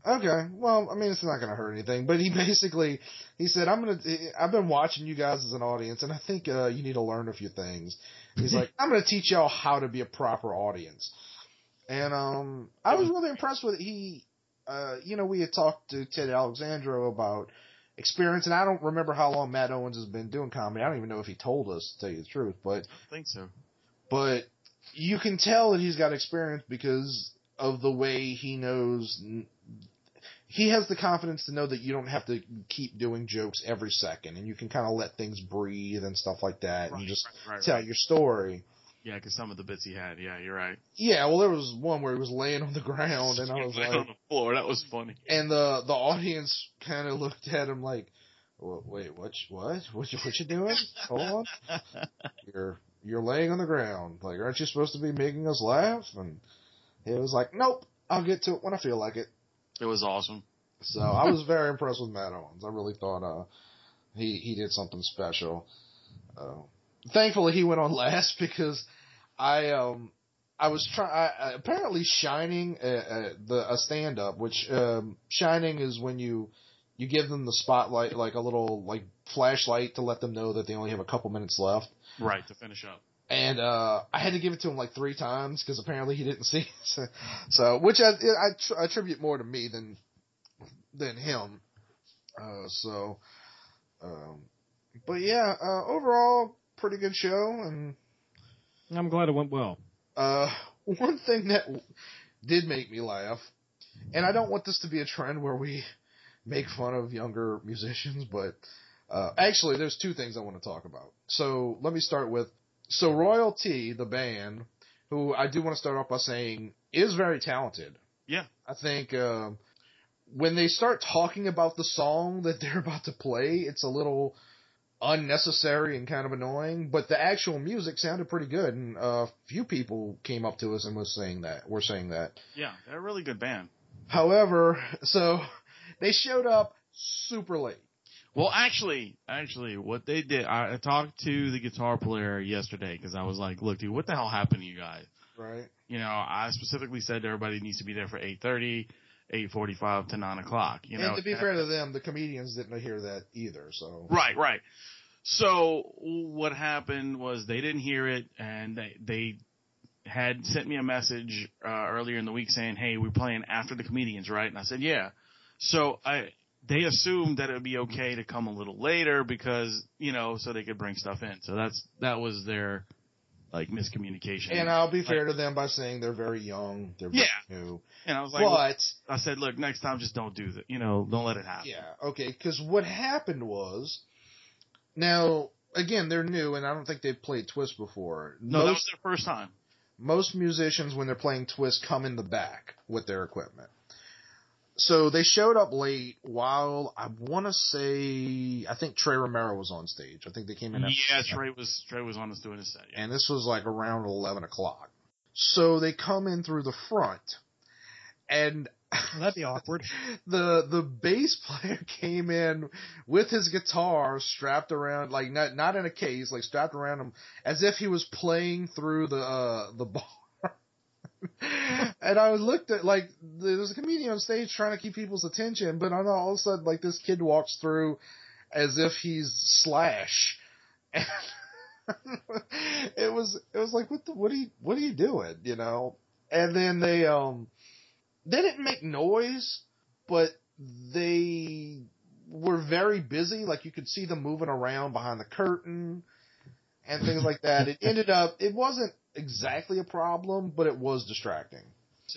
Okay. Well, I mean, it's not going to hurt anything, but he basically he said, "I'm going to I've been watching you guys as an audience and I think uh you need to learn a few things." He's like, "I'm going to teach y'all how to be a proper audience." And um I was really impressed with it. He uh you know, we had talked to Ted Alexandro about experience and I don't remember how long Matt Owens has been doing comedy. I don't even know if he told us to tell you the truth, but I think so. but you can tell that he's got experience because of the way he knows. He has the confidence to know that you don't have to keep doing jokes every second, and you can kind of let things breathe and stuff like that, and just right, right, tell right. your story. Yeah, because some of the bits he had, yeah, you're right. Yeah, well, there was one where he was laying on the ground, and I was like, on the floor. That was funny. and the the audience kind of looked at him like, "Wha- "Wait, what? you- What? What you what you doing? Hold on, you're you're laying on the ground. Like, aren't you supposed to be making us laugh?" And he was like, "Nope, I'll get to it when I feel like it." It was awesome. So I was very impressed with Matt Owens. I really thought uh, he he did something special. Uh, thankfully, he went on last because I um I was trying. Apparently, Shining uh, uh, the a stand up, which um, Shining is when you you give them the spotlight, like a little like flashlight to let them know that they only have a couple minutes left. Right to finish up. And uh, I had to give it to him like three times because apparently he didn't see. It. So, so which I I tr- attribute more to me than than him. Uh, so, um, but yeah, uh, overall pretty good show. And I'm glad it went well. uh, one thing that did make me laugh, and I don't want this to be a trend where we make fun of younger musicians, but uh, actually, there's two things I want to talk about. So let me start with so Royalty, the band, who I do want to start off by saying is very talented. Yeah. I think um, when they start talking about the song that they're about to play, it's a little unnecessary and kind of annoying. But the actual music sounded pretty good, and a few people came up to us and was saying that were saying that. Yeah, they're a really good band. However, so they showed up super late. Well, actually, actually, what they did, I I talked to the guitar player yesterday because I was like, "Look, dude, what the hell happened to you guys?" Right. You know, I specifically said everybody needs to be there for eight thirty, eight forty-five to nine o'clock. You know, and to be fair to them, the comedians didn't hear that either. So Right, right. So what happened was they didn't hear it, and they they had sent me a message uh, earlier in the week saying, "Hey, we're playing after the comedians, right?" And I said, "Yeah." So I they assumed that it would be okay to come a little later because you know so they could bring stuff in. So that's that was their like miscommunication. And I'll be fair to them by saying they're very young, they're very new. And I was like, But I said, look, next time just don't do that. You know, don't let it happen. yeah, okay, because what happened was, now again they're new, and I don't think they've played Twist before. No, that was their first time. most musicians when they're playing Twist come in the back with their equipment. So they showed up late while I want to say I think Trey Romero was on stage. I think they came in. after- Yeah, Trey was Trey was on us doing his set. Yeah. and this was like around 11 o'clock. So they come in through the front, and Well, that'd be awkward. the the bass player came in with his guitar strapped around, like not not in a case, like strapped around him, as if he was playing through the uh, the bar. and I looked at like there was a comedian on stage trying to keep people's attention, but I know all of a sudden like this kid walks through as if he's Slash. And it was it was like what the what are you what are you doing you know? And then they um they didn't make noise but they were very busy. Like you could see them moving around behind the curtain and things like that. It ended up it wasn't exactly a problem but it was distracting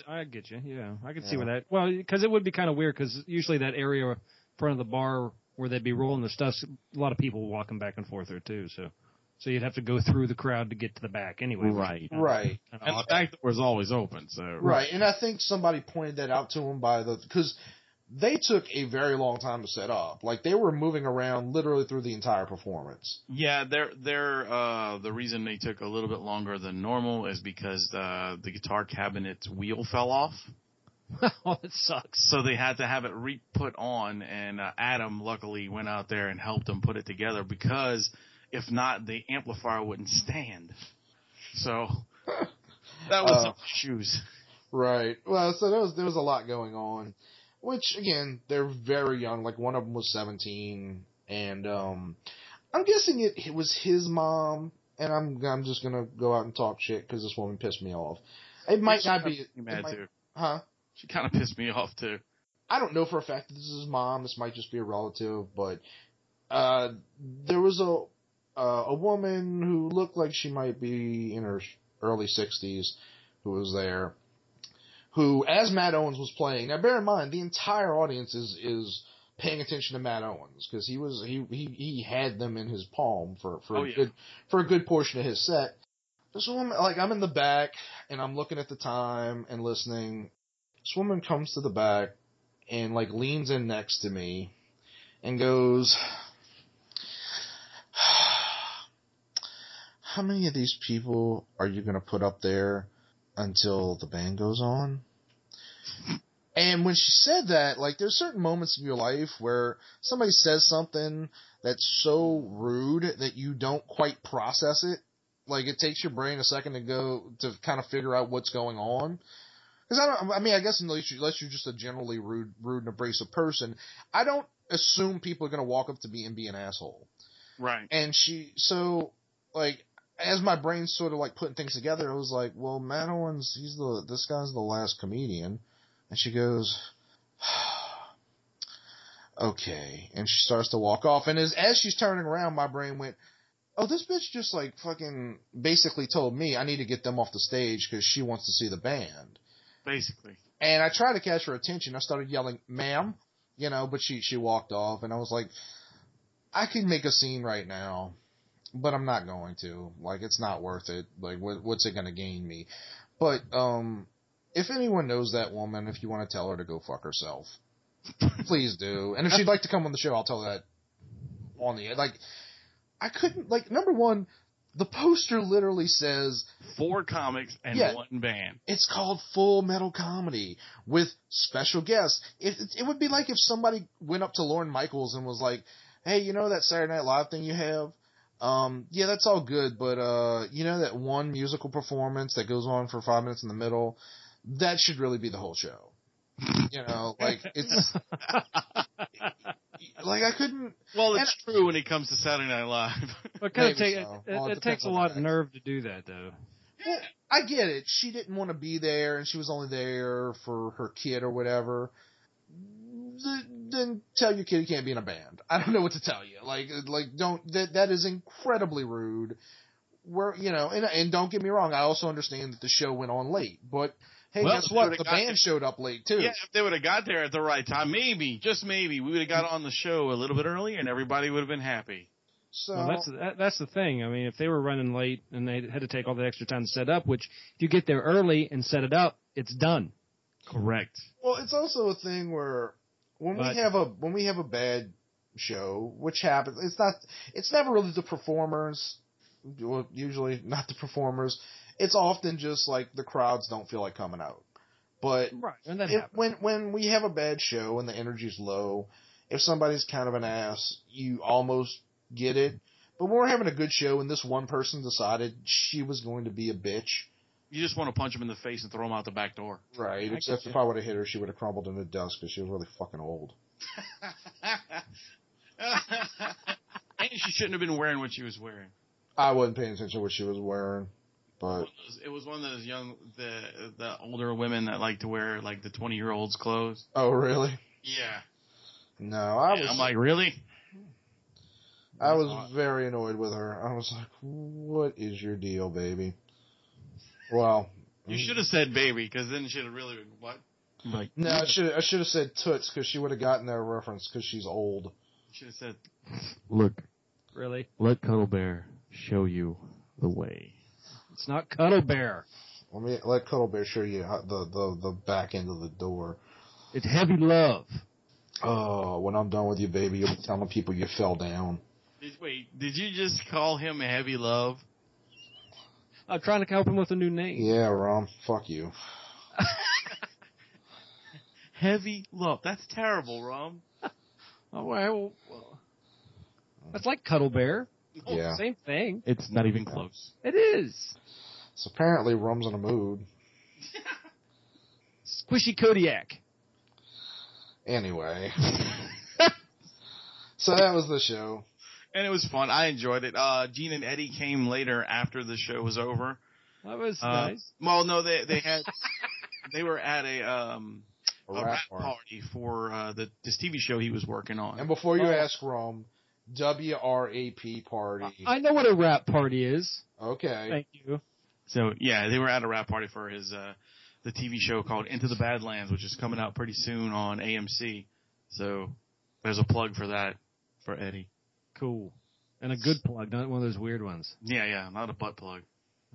I get you. Yeah, I can see where that. Well, because it would be kind of weird because usually that area in front of the bar where they'd be rolling the stuff, a lot of people walking back and forth there too. So, so you'd have to go through the crowd to get to the back anyway. Right. is kinda- right kinda And the back door is always open, so Right, and I think somebody pointed that out to him by the because they took a very long time to set up. Like they were moving around literally through the entire performance. Yeah, they're they're uh the reason they took a little bit longer than normal is because uh the guitar cabinet's wheel fell off. oh, it sucks. So they had to have it re put on and uh, Adam luckily went out there and helped them put it together because if not the amplifier wouldn't stand. So that was Uh, some issues. Right. Well, so there was there was a lot going on, which again they're very young. Like one of them was seventeen, and um, I'm guessing it, it was his mom. And I'm I'm just gonna go out and talk shit because this woman pissed me off. It might She not be. made me it mad might- too. Huh? She kind of pissed me off too. I don't know for a fact that this is his mom. This might just be a relative, but uh, there was a uh, a woman who looked like she might be in her early sixties who was there, who, as Matt Owens was playing, now bear in mind the entire audience is is paying attention to Matt Owens because he was he, he he had them in his palm for for Oh, a yeah. good for a good portion of his set. This woman, like I'm in the back and I'm looking at the time and listening. This woman comes to the back and like leans in next to me and goes, "How many of these people are you gonna put up there until the band goes on?" And when she said that, like there's certain moments in your life where somebody says something that's so rude that you don't quite process it. Like it takes your brain a second to go to kind of figure out what's going on. Because I don't, I mean, I guess unless, you, unless you're just a generally rude, rude and abrasive person, I don't assume people are going to walk up to me and be an asshole. Right. And she, so, like, as my brain's sort of like putting things together, I was like, well, Matt Owens, he's the, this guy's the last comedian. And she goes, okay. And she starts to walk off. And as, as she's turning around, my brain went, oh, this bitch just like fucking basically told me I need to get them off the stage because she wants to see the band. Basically. And I tried to catch her attention. I started yelling, ma'am, you know, but she, she walked off and I was like, I can make a scene right now, but I'm not going to. Like, it's not worth it. Like, what, what's it going to gain me? But, um, if anyone knows that woman, if you want to tell her to go fuck herself, please do. And if she'd like to come on the show, I'll tell her that on the, like, I couldn't, like, number one, the poster literally says, Four comics and Yeah. one band. it's called Full Metal Comedy with special guests. It, it, it would be like if somebody went up to Lorne Michaels and was like, "Hey, you know that Saturday Night Live thing you have? Um, yeah, that's all good, but uh, you know that one musical performance that goes on for five minutes in the middle, that should really be the whole show." You know, like it's like I couldn't. Well, it's true when it comes to Saturday Night Live. But kind of Maybe take, so. it, Well, it it depends takes a lot of nerve to do that, though. Well, I get it. She didn't want to be there, and she was only there for her kid or whatever. Th- Then tell your kid he can't be in a band. I don't know what to tell you. Like, like don't that that is incredibly rude. Where you know, and and don't get me wrong, I also understand that the show went on late, but hey, Well, guess what? The band there- showed up late too. yeah, if they would have got there at the right time, maybe, just maybe, we would have got on the show a little bit earlier and everybody would have been happy. So Well, that's that, that's the thing. I mean, if they were running late and they had to take all the extra time to set up, which if you get there early and set it up, it's done. Correct. Well, it's also a thing where when But- we have a when we have a bad show, which happens, it's not it's never really the performers. Well, usually not the performers. It's often just like the crowds don't feel like coming out. But Right, and that if, when when we have a bad show and the energy's low, if somebody's kind of an ass, you almost get it. But when we're having a good show and this one person decided she was going to be a bitch, You just want to punch him in the face and throw him out the back door. right? I Except get if I would have hit her, she would have crumbled into dust because she was really fucking old. and she shouldn't have been wearing what she was wearing. I wasn't paying attention to what she was wearing, but It was one of those young, the the older women that like to wear like the twenty year olds clothes. oh really? Yeah. No, I was I'm like, really? I was very annoyed with her. I was like, "What is your deal, baby?" Well, You should have said baby, because then she'd have really been, what? Like, no, I should I should have said toots because she would have gotten that reference because she's old. Should have said, look, really, let Cuddle Bear show you the way. it's not Cuddle Bear. Let me let Cuddle Bear show you how, the the the back end of the door. It's Heavy Love. Oh, when I'm done with you, baby, you'll be telling people you fell down. did, wait, did you just call him Heavy Love? I'm trying to help him with a new name. Yeah, Rom, fuck you. Heavy Love. That's terrible, Rom. Oh, well, well, that's like Cuddle Bear. Yeah. Same thing. It's not even close. It is. So apparently, Rum's in a mood. Squishy Kodiak. Anyway. so that was the show. And it was fun. I enjoyed it. Uh, Gene and Eddie came later after the show was over. That was Uh, nice. Well, no, they they had they were at a um A a rap rap party. party for uh the this TV show he was working on. And before you Oh. ask Rome, WRAP party. I know what a rap party is. Okay. Thank you. So yeah, they were at a rap party for his uh the TV show called Into the Badlands, which is coming out pretty soon on AMC. So there's a plug for that for Eddie. Cool. And a good plug, not one of those weird ones. Yeah, yeah, not a butt plug.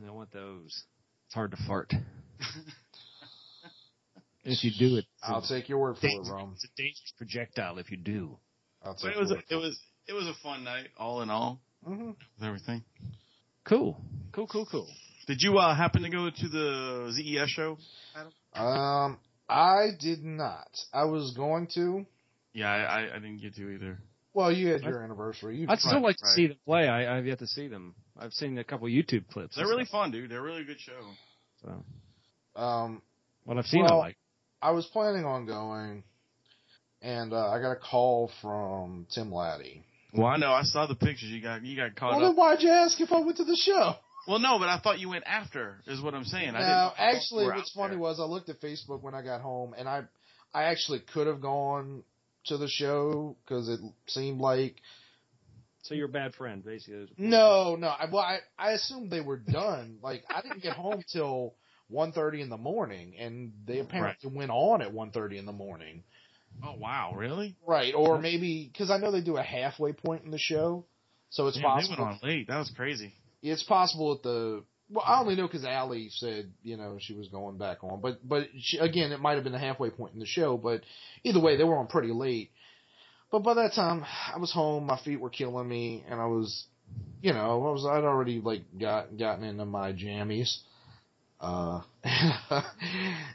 I want those. It's hard to fart. if you do it, I'll take your word for it, dangerous- Rom. it's a dangerous projectile if you do. I'll But it was a, it was it was a fun night, all in all, hmm with everything. Cool. Cool, cool, cool. Did you uh, happen to go to the ZES show? Um, I did not. I was going to. Yeah, I, I, I didn't get to either. Well, you had your anniversary. You I'd still Right, like to right. see them play. I, I've yet to see them. I've seen a couple YouTube clips. They're really stuff, fun, dude. They're a really good show. So, um, what I've seen, I like. I was planning on going, and uh, I got a call from Tim Laddie. Well, I know. I saw the pictures. You got you got caught Well, then why'd you ask if I went to the show? Well, no, but I thought you went after. Is what I'm saying. I didn't Now, actually, what's funny there. was I looked at Facebook when I got home, and I, I actually could have gone to the show because it seemed like So you're a bad friend, basically. no, no. I, well, I, I assumed they were done. like I didn't get home till one thirty in the morning, and they apparently went on at one thirty in the morning. Oh wow, really? Right, or maybe because I know they do a halfway point in the show, so it's Damn, they possible. went on late. That was crazy. It's possible at the. Well, I only know because Allie said you know she was going back on, but but she, again, it might have been the halfway point in the show. But either way, they were on pretty late. But by that time, I was home. My feet were killing me, and I was, you know, I was I'd already like got gotten into my jammies. Uh, and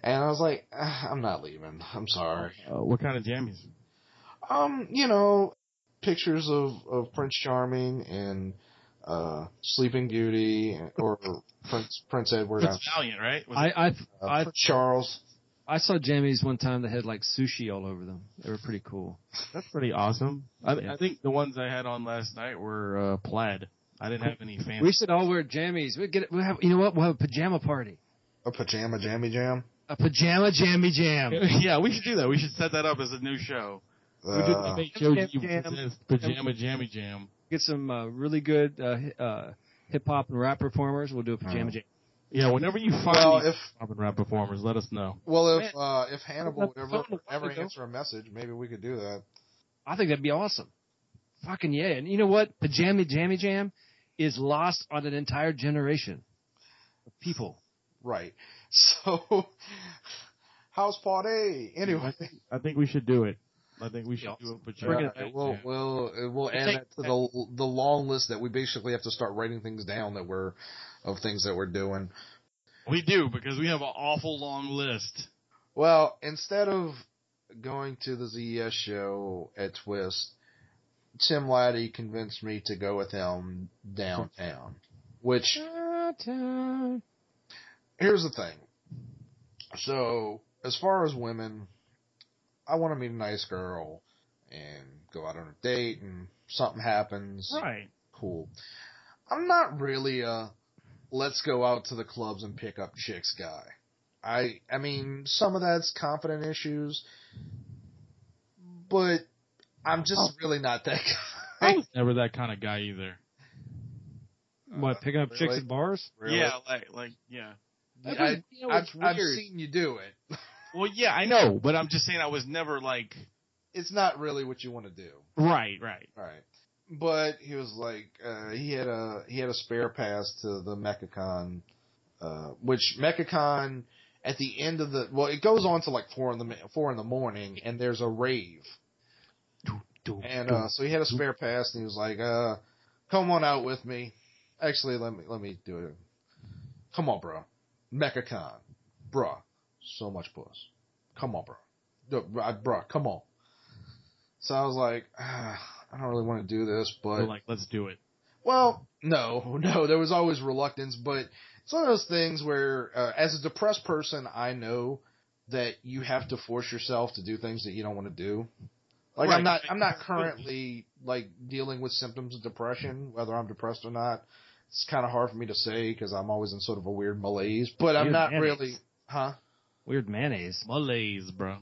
I was like, "Ah, I'm not leaving. I'm sorry. Uh, what kind of jammies? Um, you know, pictures of, of Prince Charming and uh Sleeping Beauty or Prince Prince Edward. Prince Valiant, right? Was I, I, uh, I, Prince Charles. I saw jammies one time that had like sushi all over them. They were pretty cool. That's pretty awesome. I, Yeah. I think the ones I had on last night were uh, plaid. I didn't have any fancy. We should all wear jammies. We get we have you know what? We'll have a pajama party. A pajama jammy jam. A pajama jammy jam. yeah, we should do that. We should set that up as a new show. we did Uh, make Joji Jam, jam. pajama jammy jam. Get some uh, really good uh, uh, hip hop and rap performers. We'll do a pajama Oh. jam. Yeah, whenever you find well, these if pop and rap performers, let us know. well if uh if Hannibal would ever fun. ever Go. answer a message, maybe we could do that. I think that'd be awesome. Fucking yeah! And you know what? Pajama jammy jam is lost on an entire generation of people. Right. So, house party. I Anyway, think, I think we should do it. I think we should Yeah. do a Bring pajama it, jam. we'll we'll we'll add take- that to the the long list that we basically have to start writing things down that we're of things that we're doing. We do because we have an awful long list. Well, instead of going to the ZES show at Twist, Tim Laddie convinced me to go with him downtown. Which here's the thing. So, as far as women, I want to meet a nice girl and go out on a date and something happens. Right. Cool. I'm not really a let's go out to the clubs and pick up chicks guy. I I mean, some of that's confident issues, but I'm just oh. really not that guy. I was never that kind of guy either. What picking up chicks really? at bars? Really? Yeah, like like yeah. I, You know, I've, I've seen you do it. Well, yeah, I know, but I'm just saying I was never like. It's not really what you want to do. Right, right. Right. But he was like, uh, he had a he had a spare pass to the MechaCon, uh, which MechaCon at the end of the well, it goes on to like four in the four in the morning, and there's a rave, and uh, so he had a spare pass, and he was like, uh, "Come on out with me." Actually, let me let me do it. Come on, bro. MechaCon, bruh, so much puss. Come on, bro. Bruh, come on. So I was like, ah, I don't really want to do this, but We're like, let's do it. well, no, no, there was always reluctance, but it's one of those things where, uh, as a depressed person, I know that you have to force yourself to do things that you don't want to do. Like Right. I'm not, I'm not currently like dealing with symptoms of depression, whether I'm depressed or not. It's kind of hard for me to say because I'm always in sort of a weird malaise, but I'm not really, huh? Weird mayonnaise. Malaise, bro.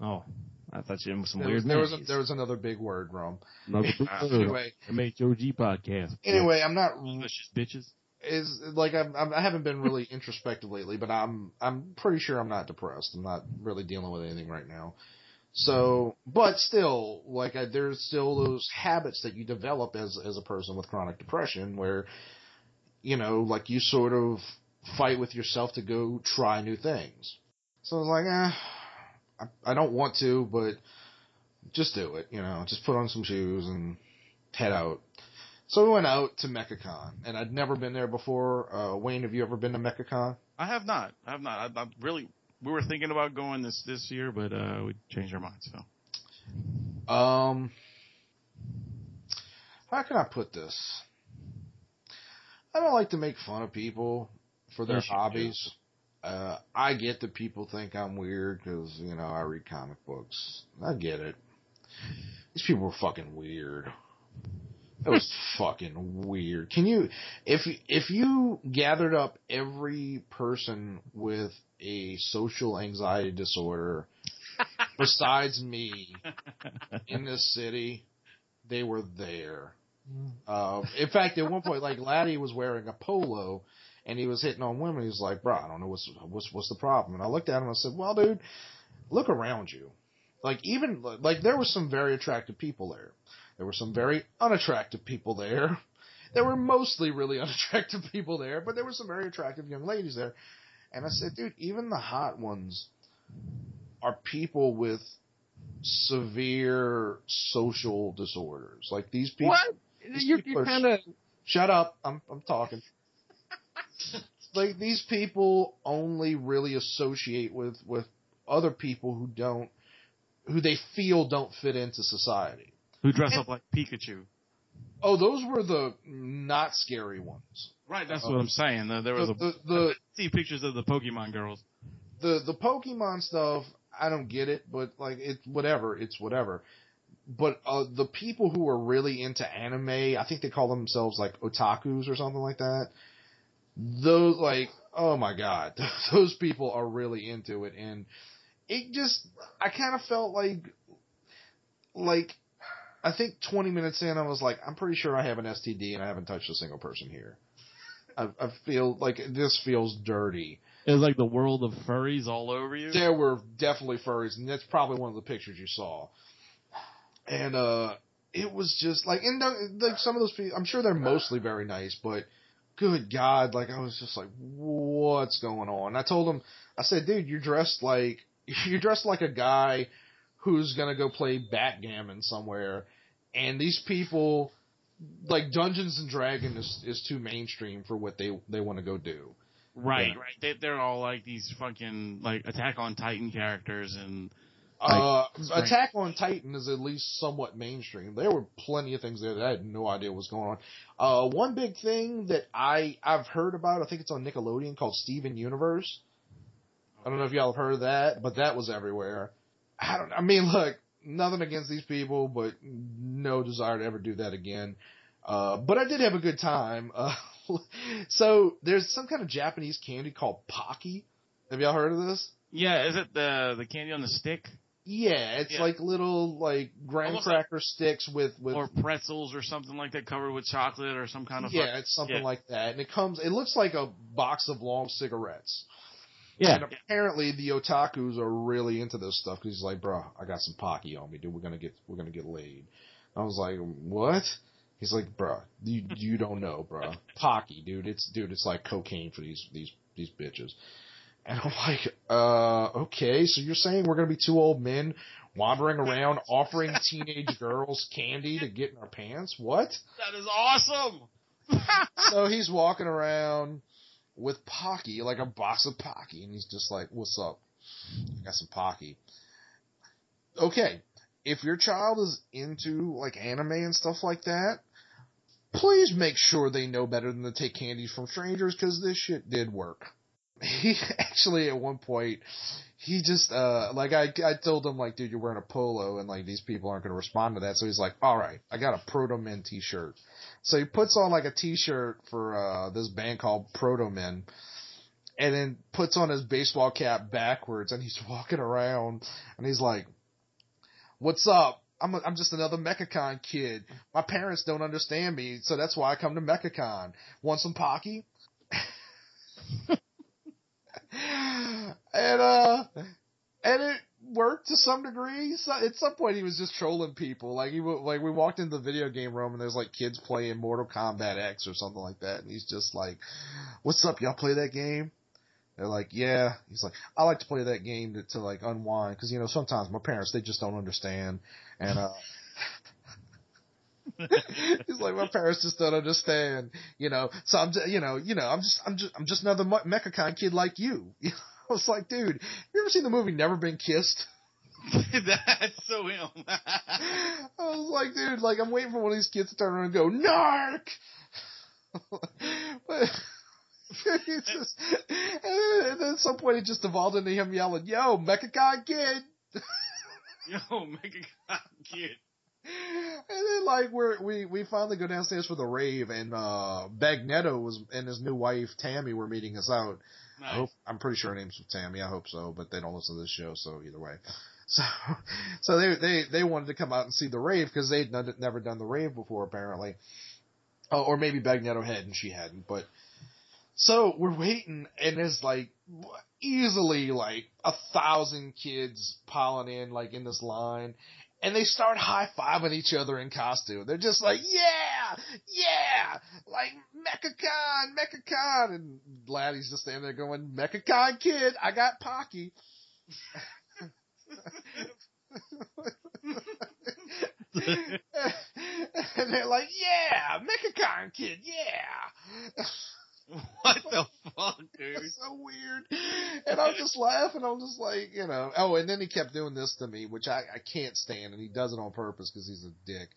Oh, I thought you had some There weird was, there was, a, mayonnaise. there was another big word, Rome. Another big word. Anyway, MHOG podcast. anyway, I'm not Delicious bitches. is like I'm, I'm I haven't been really introspective lately, but I'm I'm pretty sure I'm not depressed. I'm not really dealing with anything right now. So, but still, like I, there's still those habits that you develop as as a person with chronic depression, where you know, like you sort of fight with yourself to go try new things. So I was like, eh, I, I don't want to, but just do it. You know, just put on some shoes and head out. So we went out to MechaCon, and I'd never been there before. Uh, Wayne, have you ever been to MechaCon? I have not. I have not. I, I really. We were thinking about going this this year, but uh, we changed our minds. So Um, how can I put this? I don't like to make fun of people for their Yes, hobbies. Uh, I get that people think I'm weird because you know I read comic books. I get it. These people were fucking weird. That was fucking weird. Can you, if if you gathered up every person with a social anxiety disorder besides me in this city, they were there. Uh, in fact, at one point, like Laddie was wearing a polo, and he was hitting on women. He was like, "Bro, I don't know what's what's what's the problem." And I looked at him and I said, "Well, dude, look around you. Like even like there were some very attractive people there. There were some very unattractive people there. There were mostly really unattractive people there, but there were some very attractive young ladies there. And I said, dude, even the hot ones are people with severe social disorders. Like these people. What? These You're, you're kind of Shut up. I'm I'm talking. like these people only really associate with with other people who don't who they feel don't fit into society. who dress up like Pikachu? Oh, those were the not scary ones. Right. That's what I'm saying. Uh, There was The a the the, see pictures of the Pokemon girls. the the Pokemon stuff, I don't get it, but like it whatever, it's whatever. But uh, the people who are really into anime, I think they call themselves like otakus or something like that. Those like, oh my god, those people are really into it, and it just, I kind of felt like, like, I think 20 minutes in, I was like, I'm pretty sure I have an STD and I haven't touched a single person here. I, I feel like this feels dirty. It was like the world of furries all over you. There were definitely furries, and that's probably one of the pictures you saw. And uh, it was just like, and like some of those people, I'm sure they're mostly very nice, but good God, like I was just like, what's going on? I told him, I said, dude, you're dressed like you're dressed like a guy who's gonna go play backgammon somewhere, and these people. Like Dungeons and Dragons is, is too mainstream for what they they want to go do. Right, Yeah. right. They, they're all like these fucking like Attack on Titan characters, and Uh, Like- Attack on Titan is at least somewhat mainstream. There were plenty of things there that I had no idea was going on. Uh, one big thing that I I've heard about, I think it's on Nickelodeon called Steven Universe. I don't know if y'all have heard of that, but that was everywhere. I don't. I mean, look, nothing against these people, but no desire to ever do that again. Uh, but I did have a good time. Uh, so there's some kind of Japanese candy called Pocky. Have y'all heard of this? yeah, is it the the candy on the stick Yeah, it's Yeah. like little like graham Almost like- cracker sticks with with or pretzels or something like that covered with chocolate or some kind of yeah, it's something yeah. like that, and it comes. It looks like a box of long cigarettes. yeah. And apparently the otakus are really into this stuff because he's like, bro, I got some pocky on me, dude. We're gonna get we're gonna get laid. I was like, what? He's like, bro, you you don't know, bro. Pocky, dude. It's dude. It's like cocaine for these these these bitches. And I'm like, uh, okay, so you're saying we're gonna be two old men wandering around offering teenage girls candy to get in our pants? What? that is awesome. so he's walking around with Pocky, like a box of Pocky, and he's just like, "What's up? I got some Pocky." Okay, if your child is into like anime and stuff like that, please make sure they know better than to take candies from strangers because this shit did work. He actually at one point he just uh like I I told him like dude you're wearing a polo and like these people aren't going to respond to that so he's like all right I got a Protomen t-shirt so he puts on like a t-shirt for uh this band called Protomen and then puts on his baseball cap backwards and he's walking around and he's like what's up I'm a, I'm just another MechaCon kid. My parents don't understand me, so that's why I come to MechaCon. Want some Pocky? and uh, and it worked to some degree. So at some point, he was just trolling people. Like he like we walked into the video game room and there's like kids playing Mortal Kombat X or something like that, and he's just like, "What's up? Y'all play that game?" They're like, "Yeah." He's like, "I like to play that game to, to like unwind because you know sometimes my parents they just don't understand." And uh. He's like, my parents just don't understand, you know. So I'm, ju- you know, you know, I'm just, I'm just, I'm just another Me- MechaCon kid like you. I was like, dude, you ever seen the movie Never Been Kissed? That's so him. I was like, dude, like I'm waiting for one of these kids to turn around and go, narc. but it's just, and then at some point it just evolved into him yelling, "Yo, MechaCon kid!" Yo, make a kid. And then like we're we we finally go downstairs for the rave, and uh Bagnetto was and his new wife Tammy were meeting us out. I hope I'm pretty sure her name's Tammy. I hope so, but they don't listen to this show, so either way. So, so they they they wanted to come out and see the rave because they'd n- never done the rave before, apparently. Oh, or maybe Bagnetto had and she hadn't, but so we're waiting, and there's like easily like a thousand kids piling in like in this line. And they start high fiving each other in costume. They're just like, yeah, yeah, like MechaCon, MechaCon. And Laddie's just standing there going, MechaCon kid, I got Pocky. and they're like, yeah, MechaCon kid, yeah. What the fuck, dude? So weird. And I'm just laughing. I'm just like, you know. Oh, and then he kept doing this to me, which I, I can't stand, and he does it on purpose because he's a dick.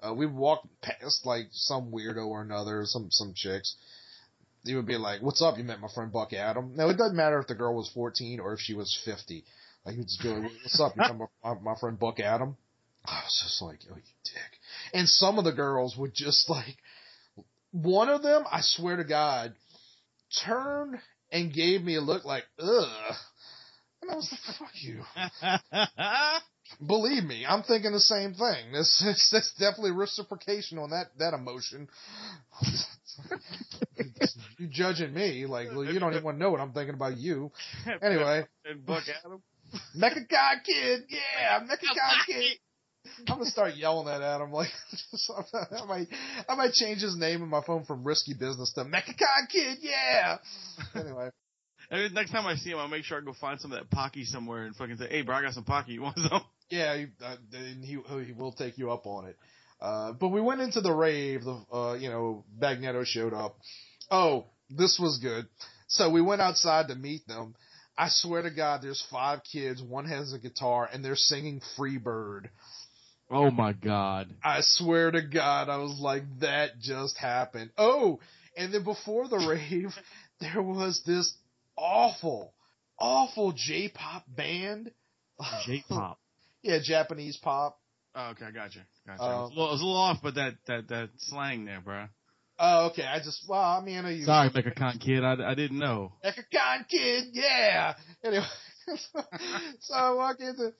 Uh, we walked past like some weirdo or another, some some chicks. He would be like, "What's up? You met my friend Buck Adam." Now it doesn't matter if the girl was 14 or if she was 50. Like he would just be like, "What's up? You met my, my friend Buck Adam?" I was just like, "Oh, you dick!" And some of the girls would just like, one of them, I swear to God, turned and gave me a look like, ugh. And I was like, fuck you. Believe me, I'm thinking the same thing. This, this, that's definitely reciprocation on that, that emotion. you judging me, like, well, you don't even want to know what I'm thinking about you. Anyway, and Buck Adam. Mecha God Kid, yeah, Mecha God Kid. I'm gonna start yelling that at him. Like, I might, I might change his name in my phone from Risky Business to Mechacon Kid. Yeah. Anyway, And next time I see him, I'll make sure I go find some of that Pocky somewhere and fucking say, "Hey, bro, I got some Pocky. You want some?" yeah, he, uh, and he he will take you up on it. Uh, but we went into the rave. The uh, you know, Bagnetto showed up. Oh, this was good. So we went outside to meet them. I swear to God, there's five kids. One has a guitar, and they're singing "Free Bird." Oh my god. I swear to God, I was like, that just happened. Oh, and then before the rave, there was this awful, awful J-pop band. J-pop. yeah, Japanese pop. Oh, okay, I got you. Gotcha. Um, I, was a little, I was a little off, but that that that slang there, bro. Oh, okay. I just, well, I mean, I know you. Sorry, MechaCon kid. I, I didn't know. Ecacon kid, yeah. Anyway, so I walk into,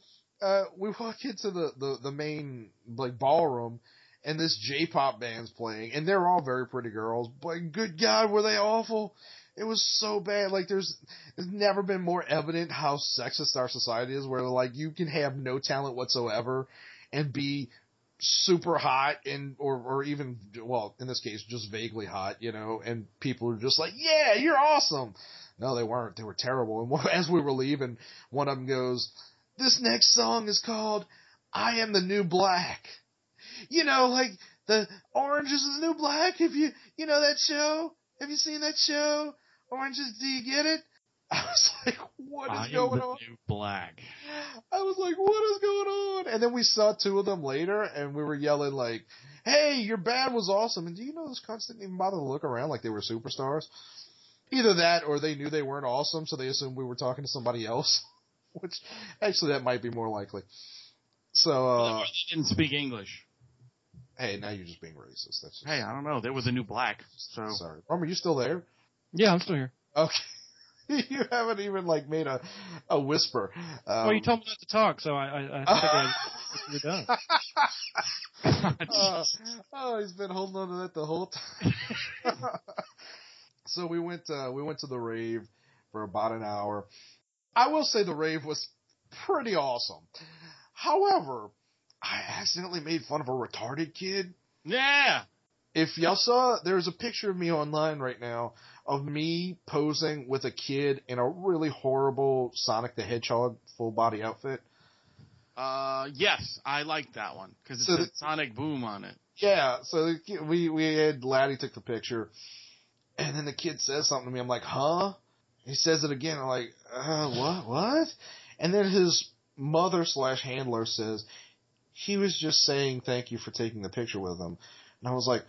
uh, we walk into the, the, the main, like, ballroom, and this J-pop band's playing, and they're all very pretty girls, but good God, were they awful? It was so bad. Like, there's, there's never been more evident how sexist our society is, where, like, you can have no talent whatsoever and be super hot and or or even well in this case just vaguely hot you know and people are just like yeah you're awesome no they weren't they were terrible and as we were leaving one of them goes this next song is called i am the new black you know like the orange is the new black have you you know that show have you seen that show orange is do you get it i was like what is I am going the on new black. I was like, what is going on? And then we saw two of them later and we were yelling like, hey, your band was awesome. And do you know this cunts didn't even bother to look around like they were superstars? Either that or they knew they weren't awesome, so they assumed we were talking to somebody else. Which, actually that might be more likely. So, uh, they didn't speak English. hey, now you're just being racist. That's just, Hey, I don't know. There was a new black. So sorry. Rum, are you still there? Yeah, I'm still here. Okay. you haven't even like made a a whisper. Um, well, you told me not to talk, so I, I, I think I, you're done. uh, oh, he's been holding on to that the whole time. so we went uh, we went to the rave for about an hour. I will say the rave was pretty awesome. However, I accidentally made fun of a retarded kid. Yeah. If y'all saw, there's a picture of me online right now of me posing with a kid in a really horrible Sonic the Hedgehog full body outfit. Uh, yes, I like that one because it's So a the- Sonic Boom on it. Yeah, so the we we had Laddie took the picture, and then the kid says something to me. I'm like, huh? He says it again. I'm like, uh, what? What? And then his mother slash handler says he was just saying thank you for taking the picture with him, and I was like.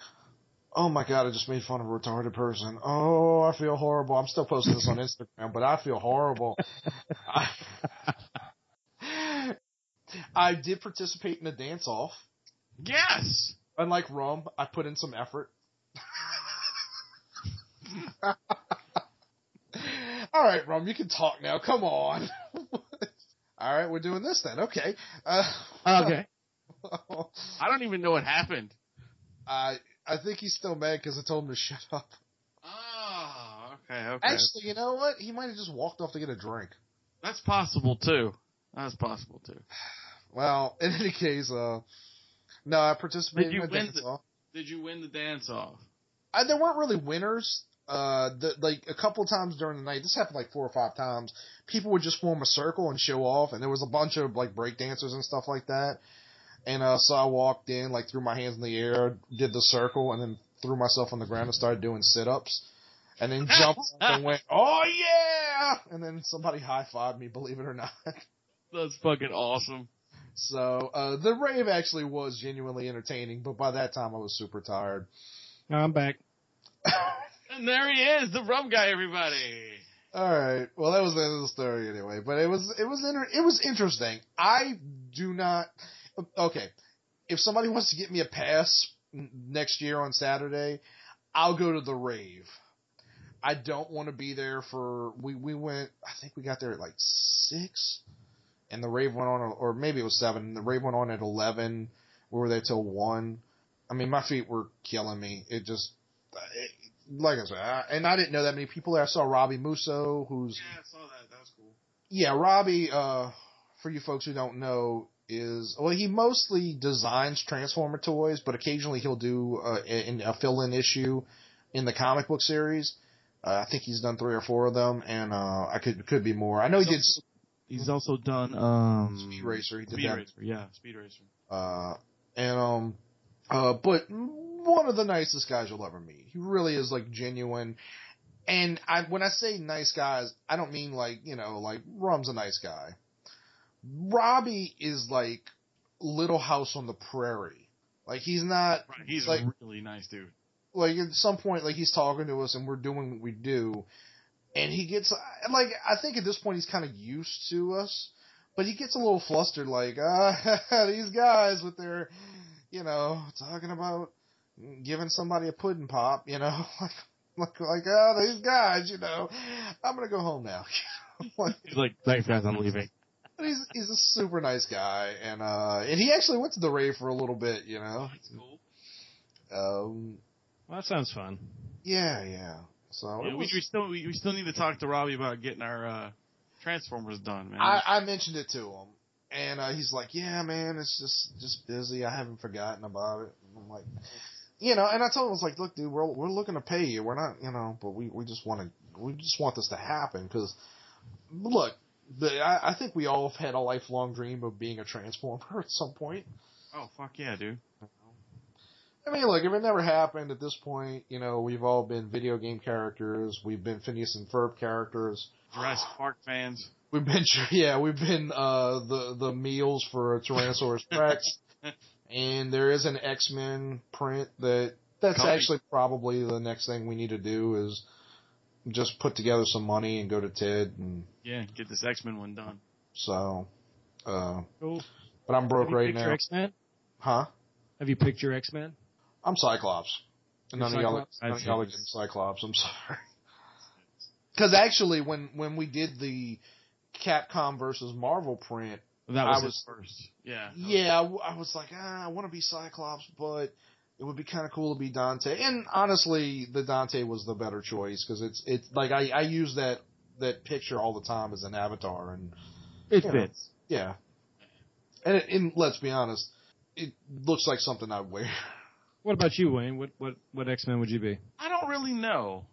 Oh my god, I just made fun of a retarded person. Oh, I feel horrible. I'm still posting this on Instagram, but I feel horrible. I, I did participate in a dance off. Yes. Unlike Rome, I put in some effort. All right, Rum, you can talk now. Come on. All right, we're doing this then. Okay. Uh, Okay. I don't even know what happened. I I think he's still mad because I told him to shut up. Oh, okay, okay. Actually, you know what? He might have just walked off to get a drink. That's possible too. That's possible too. Well, in any case, uh, no, I participated Did you in a win dance the- off. Did you win the dance off? Uh, there weren't really winners. Uh, the, like a couple times during the night, this happened like four or five times. People would just form a circle and show off, and there was a bunch of like break dancers and stuff like that. And uh, so I walked in, like threw my hands in the air, did the circle, and then threw myself on the ground and started doing sit ups, and then jumped and went, "Oh yeah!" And then somebody high fived me, believe it or not. That's fucking awesome. So uh, the rave actually was genuinely entertaining, but by that time I was super tired. I'm back. And there he is, the rum guy, everybody. All right. Well, that was the end of the story anyway. But it was it was inter- it was interesting. I do not. Okay, if somebody wants to get me a pass next year on Saturday, I'll go to the rave. I don't want to be there for we we went. I think we got there at like six, and the rave went on, or maybe it was seven. The rave went on at eleven. We were there till one. I mean, my feet were killing me. It just, it, like I said, I, and I didn't know that many people there. I saw Robbie Musso, who's Yeah, I saw that. That was cool. yeah, Robbie, uh, for you folks who don't know, is well, he mostly designs Transformer toys, but occasionally he'll do uh, in a fill-in issue in the comic book series. Uh, I think he's done three or four of them, and uh, I could could be more. I know he did He's also done um Speed Racer. He did Speed that, Racer, yeah, Speed Racer. uh, and um, uh, but one of the nicest guys you'll ever meet. He really is like genuine. And I, when I say nice guys, I don't mean like, you know, like Rum's a nice guy. Robbie is like Little House on the Prairie. Like he's not Right, he's like a really nice dude. like at some point like he's talking to us and we're doing what we do and he gets like I think at this point he's kind of used to us but he gets a little flustered like uh these guys with their you know talking about giving somebody a pudding pop you know like like like oh these guys you know I'm going to go home now like He's like, thanks guys, I'm leaving. but he's he's a super nice guy and uh and he actually went to the rave for a little bit you know That's cool. um Well, that sounds fun. yeah yeah so Yeah, it we, we still we, we still need to talk to Robbie about getting our uh, Transformers done, man. I, I mentioned it to him, and uh, he's like, "Yeah, man, it's just just busy. I haven't forgotten about it." And I'm like, you know, and I told him, I was like, "Look, dude, we're we're looking to pay you. We're not, you know, but we we just want to we just want this to happen because look." The, I, I think we all have had a lifelong dream of being a transformer at some point. oh fuck yeah, dude. I mean, look, if it never happened at this point, you know, we've all been video game characters. We've been Phineas and Ferb characters. Jurassic Park fans. We've been, yeah, we've been uh, the the meals for Tyrannosaurus Rex, and there is an X Men print that that's Coming. actually probably the next thing we need to do is just put together some money and go to Ted, and Yeah, get this X Men one done. so. Uh, Cool. but I'm broke Have you right now, X-Men? huh? Have you picked your X-Men? I'm Cyclops. You're None of y'all, none of I'd y'all are say- getting Cyclops. I'm sorry. Because actually, when when we did the Capcom versus Marvel print, That I was, was- first. Yeah. yeah, I, w- I was like, ah, I want to be Cyclops, but it would be kind of cool to be Dante. And honestly, the Dante was the better choice because it's it's like I I use that that picture all the time as an avatar, and It you know. fits. yeah. And, it, and let's be honest, it looks like something I'd wear. What about you, Wayne? What what what X Men would you be? I don't really know.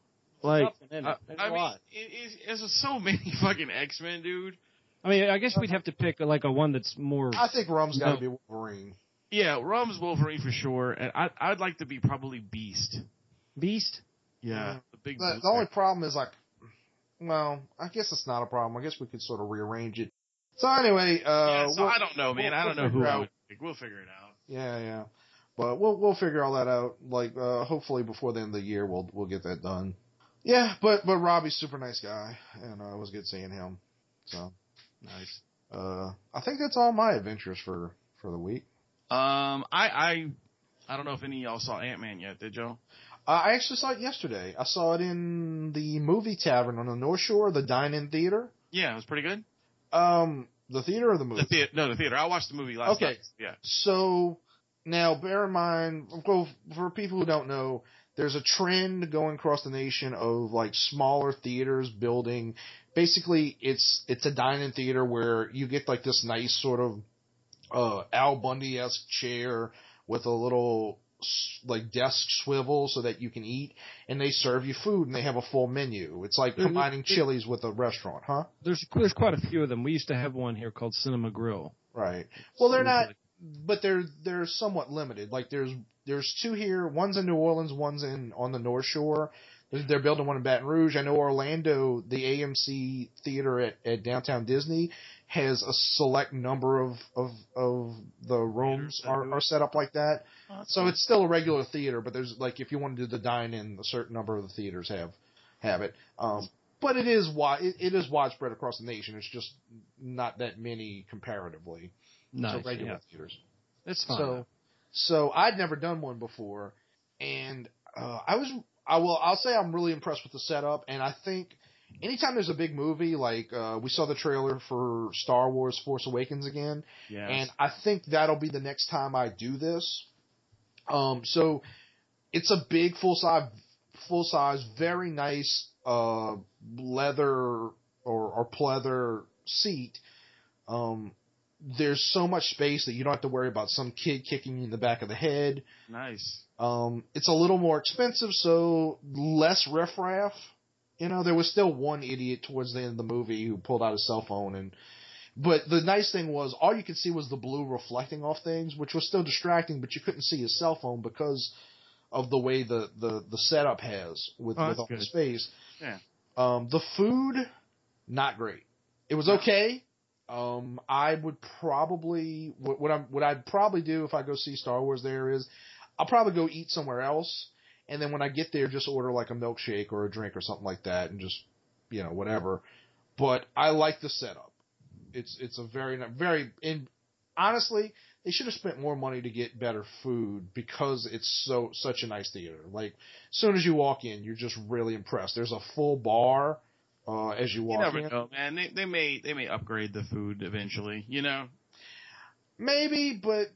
Like, I, I mean, it, it, there's so many fucking X Men, dude. I mean, I guess we'd have to pick like a one that's more. I think Rum's got to No. be Wolverine. Yeah, Rum's Wolverine for sure, and I, I'd like to be probably Beast. Beast. Yeah, Yeah. the big. The, the only problem is like, well, I guess it's not a problem. I guess we could sort of rearrange it. So anyway, uh, yeah, so we'll- I don't know, man. we'll- I don't we'll know who figure I would pick. We'll figure it out. Yeah, yeah. But we'll we'll figure all that out. Like uh hopefully before the end of the year we'll we'll get that done. Yeah, but but Robbie's super nice guy and uh, it was good seeing him. So Nice. uh I think that's all my adventures for for the week. Um, I I I don't know if any of y'all saw Ant Man yet, did y'all? Uh, I actually saw it yesterday. I saw it in the movie tavern on the North Shore, the dine-in theater. Yeah, it was pretty good. Um the theater or the movie? The theater, no, the theater. I watched the movie last Okay. night. Yeah. So now, bear in mind, well, for people who don't know, there's a trend going across the nation of like smaller theaters building. Basically, it's it's a dine-in theater where you get like this nice sort of uh, Al Bundy esque chair with a little s- like desk swivel so that you can eat, and they serve you food and they have a full menu. It's like combining Chili's with a restaurant, huh? There's there's quite a few of them. We used to have one here called Cinema Grill. Right. Well, they're not, but they're they're somewhat limited. Like there's there's two here. One's in New Orleans. One's in on the North Shore. They're, they're building one in Baton Rouge. I know Orlando, the AMC theater at, at downtown Disney has a select number of of of the rooms Theaters that do are, are set up like that. Oh, So it's still a regular theater, but there's like if you want to do the dine in, a certain number of the theaters have have it. Um, but it is wi- it, it is widespread across the nation. It's just not that many comparatively Nice. to regular yeah. theaters. It's fine. So, so I'd never done one before, and uh, I was I will I'll say I'm really impressed with the setup, and I think anytime there's a big movie like uh, we saw the trailer for Star Wars Force Awakens again, Yes. and I think that'll be the next time I do this. Um, so it's a big full size, full size, very nice uh, leather or, or pleather seat. Um, there's so much space that you don't have to worry about some kid kicking you in the back of the head. nice. Um, it's a little more expensive, so less riffraff. You know, there was still one idiot towards the end of the movie who pulled out his cell phone and but the nice thing was all you could see was the blue reflecting off things, which was still distracting, but you couldn't see his cell phone because of the way the, the, the setup has with, Oh, with all the space. Yeah. Um, the food, not great. It was okay. Um, I would probably what, what I'm what I'd probably do if I go see Star Wars there is I'll probably go eat somewhere else, and then when I get there, just order like a milkshake or a drink or something like that, and just you know whatever. But I like the setup. It's it's a very very and honestly, they should have spent more money to get better food because it's so such a nice theater. Like as soon as you walk in, you're just really impressed. There's a full bar uh, as you You walk never in. know, man. They they may they may upgrade the food eventually. You know. Maybe, but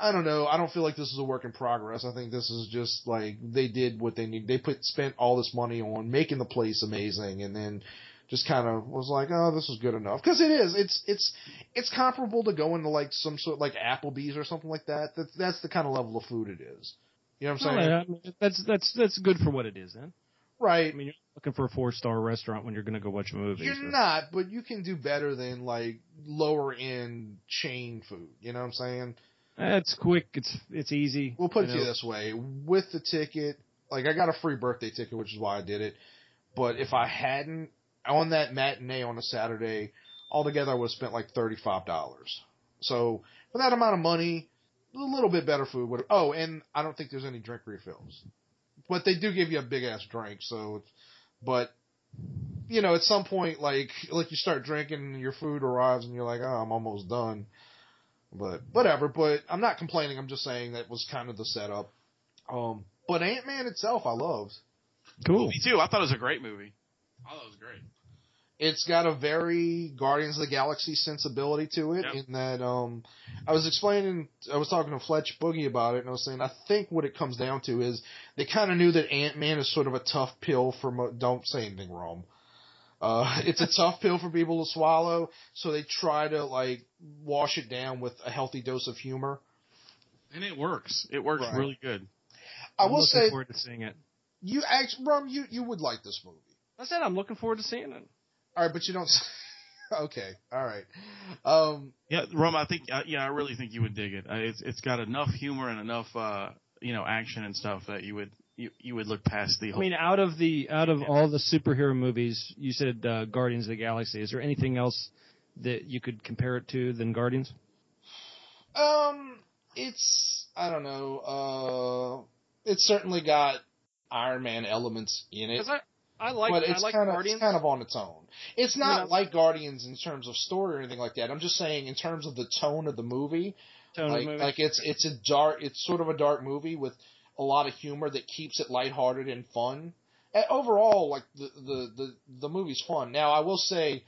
I don't know. I don't feel like this is a work in progress. I think this is just like they did what they need. They put spent all this money on making the place amazing, and then just kind of was like, oh, this is good enough. Because it is. It's it's it's comparable to going to like some sort like Applebee's or something like that. That's that's the kind of level of food it is. You know what I'm Well, saying? I mean, that's that's that's good for what it is. Then Right. I mean, you're looking for a four star restaurant when you're going to go watch a movie. You're so- not, but you can do better than like lower end chain food. You know what I'm saying? It's quick. It's it's easy. We'll put it to you this way: with the ticket, like I got a free birthday ticket, which is why I did it. But if I hadn't on that matinee on a Saturday, altogether I would have spent like thirty five dollars. So for that amount of money, a little bit better food would. Oh, and I don't think there's any drink refills, but they do give you a big ass drink. So, it's, but you know, at some point, like like you start drinking, and your food arrives, and you're like, oh, I'm almost done. But whatever. But I'm not complaining. I'm just saying that was kind of the setup. Um, but Ant Man itself, I loved. Cool. Me too. I thought it was a great movie. Oh, that was great. It's got a very Guardians of the Galaxy sensibility to it. Yep. In that, um, I was explaining, I was talking to Fletch Boogie about it, and I was saying I think what it comes down to is they kind of knew that Ant Man is sort of a tough pill for. Mo- don't say anything wrong. Uh, it's a tough pill for people to swallow, so they try to like wash it down with a healthy dose of humor. And it works. It works Right. really good. I I'm will looking say, forward to seeing it. you actually, Rum, you you would like this movie. I said I'm looking forward to seeing it. All right, but you don't. okay, all right. Um, Yeah, Rum, I think, uh, yeah, I really think you would dig it. Uh, it's it's got enough humor and enough, uh, you know, action and stuff that you would you you would look past the I mean, out of the out of Yeah. all the superhero movies, you said uh, Guardians of the Galaxy. Is there anything else that you could compare it to than Guardians? Um, it's I don't know. Uh, it's certainly got Iron Man elements in it, I I like but I it's like kind of Guardians. it's kind of on its own. It's not Yeah. like Guardians in terms of story or anything like that. I'm just saying in terms of the tone of the movie, tone of like the movie. like it's it's a dark, it's sort of a dark movie with a lot of humor that keeps it lighthearted and fun. And overall, like the the the the movie's fun. Now, I will say.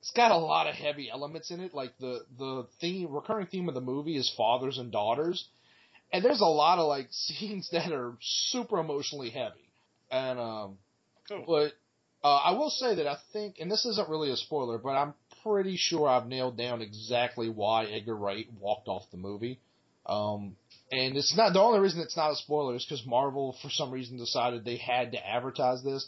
It's got a lot of heavy elements in it. Like the the theme, recurring theme of the movie is fathers and daughters, and there's a lot of like scenes that are super emotionally heavy. And um, Cool. but uh, I will say that I think, and this isn't really a spoiler, but I'm pretty sure I've nailed down exactly why Edgar Wright walked off the movie. Um, and it's not the only reason it's not a spoiler is because Marvel, for some reason, decided they had to advertise this.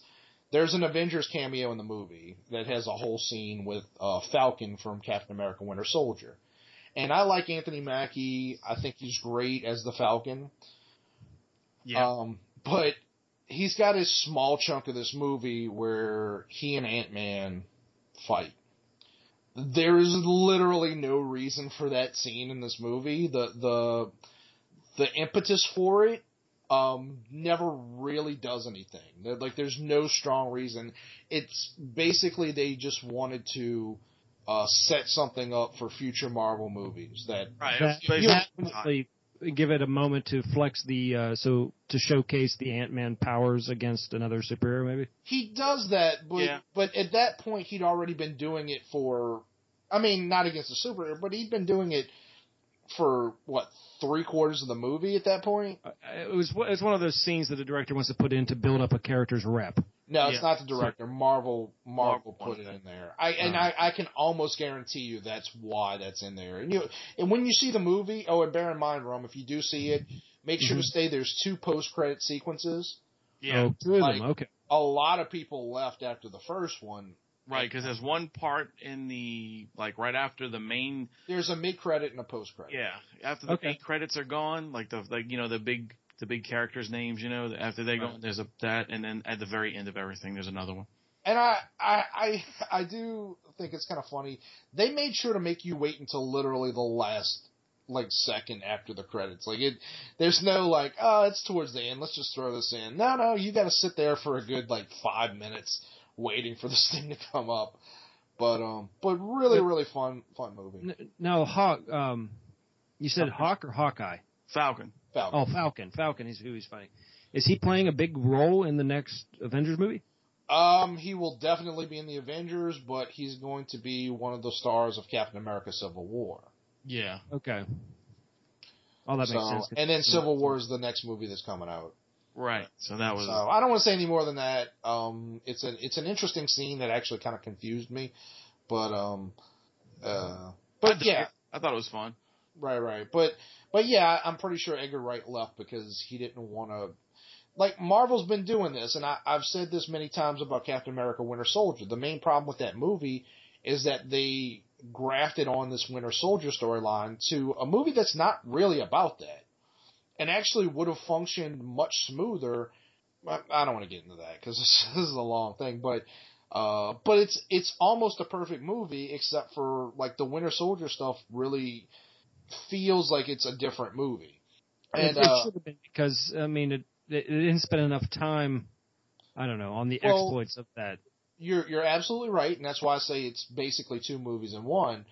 There's an Avengers cameo in the movie that has a whole scene with uh, Falcon from Captain America: Winter Soldier, and I like Anthony Mackie. I think he's great as the Falcon. yeah, Um, but he's got his small chunk of this movie where he and Ant Man fight. There is literally no reason for that scene in this movie. The the the impetus for it um never really does anything. There- Like there's no strong reason. It's basically they just wanted to uh set something up for future Marvel movies that right. that, basically you time. definitely give it a moment to flex the uh, so to showcase the Ant Man powers against another superhero, maybe. He does that, but Yeah. but at that point he'd already been doing it for. I mean, not against the superhero, but he'd been doing it for what three quarters of the movie at that point. Uh, It was it's one of those scenes that the director wants to put in to build up a character's rep. No, it's Yeah. not the director. Marvel Marvel Marvel put it in there. I and I, I can almost guarantee you that's why that's in there. And you and when you see the movie, oh, and bear in mind, Rum, if you do see it, make sure to stay. There's two post credit sequences. Yeah, Oh, two of Like- them. Okay. A lot of people left after the first one. Right. Because there's one part in the like right after the main. There's a mid credit and a post credit. Yeah, after the Okay. main credits are gone, like the like you know the big the big characters' names, you know, after they go, Right. there's a that, and then at the very end of everything, there's another one. And I, I, I, I do think it's kind of funny. They made sure to make you wait until literally the last, like, second after the credits. Like, it, there's no, like, oh, it's towards the end. Let's just throw this in. No, no, you gotta sit there for a good, like, five minutes waiting for this thing to come up. But, um, but really, really fun, fun movie. Now, Hawk. Um, you said Hawk or Hawkeye? Falcon. Falcon. Oh, Falcon. Falcon is who he's fighting. Is he playing a big role in the next Avengers movie? Um, he will definitely be in the Avengers, but he's going to be one of the stars of Captain America Civil War. Yeah. Okay. Oh, that makes sense. And then Civil War is the next movie that's coming out. Right. So that was. So I don't want to say any more than that. Um, it's an it's an interesting scene that actually kind of confused me, but um, uh, but dug yeah, it. I thought it was fun. right, right. But but yeah, I'm pretty sure Edgar Wright left because he didn't want to. Like Marvel's been doing this, and I, I've said this many times about Captain America: Winter Soldier. The main problem with that movie is that they grafted on this Winter Soldier storyline to a movie that's not really about that, and actually would have functioned much smoother. I I don't want to get into that because this, this is a long thing, but uh, but it's it's almost a perfect movie except for like the Winter Soldier stuff really feels like it's a different movie. And it, it uh, should have been because I mean it, it, didn't spend enough time. I don't know on the Well- exploits of that. You're you're absolutely right, and that's why I say it's basically two movies in one.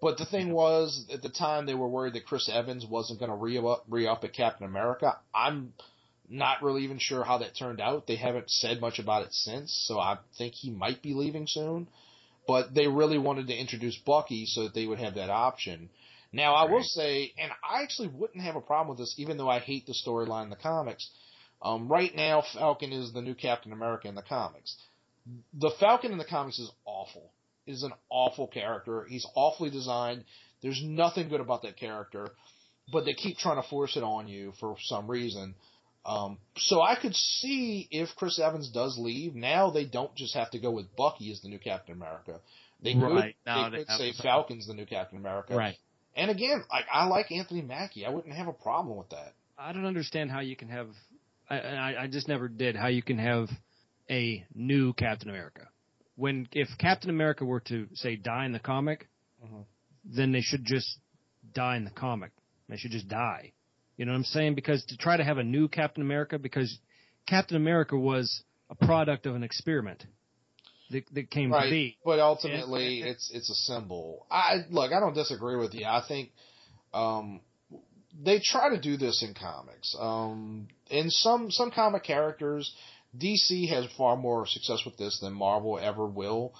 But the thing was, at the time they were worried that Chris Evans wasn't going to re up re up at Captain America. I'm Not really even sure how that turned out. They haven't said much about it since, so I think he might be leaving soon. But they really wanted to introduce Bucky so that they would have that option. Now, I will say, and I actually wouldn't have a problem with this, even though I hate the storyline in the comics. Um, right now, Falcon is the new Captain America in the comics. The Falcon in the comics is awful. Is an awful character. He's awfully designed. There's nothing good about that character, but they keep trying to force it on you for some reason. Um, so I could see if Chris Evans does leave, now they don't just have to go with Bucky as the new Captain America. They could, Right, now they could say Falcon's the new Captain America. Right. And again, like I like Anthony Mackie. I wouldn't have a problem with that. I don't understand how you can have. I, I I just never did how you can have a new Captain America. When if Captain America were to say die in the comic, Mhm. then they should just die in the comic. They should just die. You know what I'm saying? Because to try to have a new Captain America, because Captain America was a product of an experiment that, that came to be. But ultimately, And- it's it's a symbol. I look. I don't disagree with you. I think um, they try to do this in comics. Um, in some some comic characters, DC has far more success with this than Marvel ever will.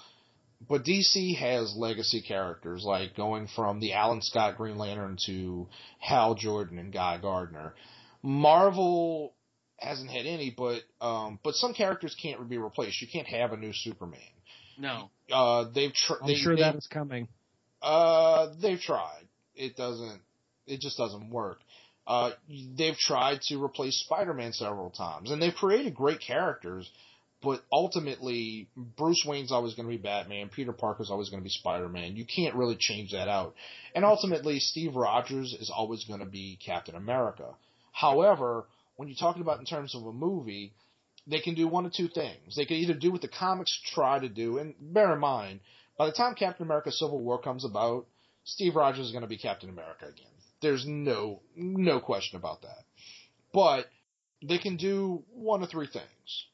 But DC has legacy characters like going from the Alan Scott Green Lantern to Hal Jordan and Guy Gardner. Marvel hasn't had any, but um, but some characters can't be replaced. You can't have a new Superman. No. Uh, they've tr- I'm they, sure they, that is coming. uh, they've tried. It doesn't. It just doesn't work. Uh, they've tried to replace Spider-Man several times, and they've created great characters. But ultimately, Bruce Wayne's always going to be Batman. Peter Parker's always going to be Spider-Man. You can't really change that out. And ultimately, Steve Rogers is always going to be Captain America. However, when you're talking about in terms of a movie, they can do one of two things. They can either do what the comics try to do, and bear in mind, by the time Captain America Civil War comes about, Steve Rogers is going to be Captain America again. There's no no question about that. But they can do one of three things.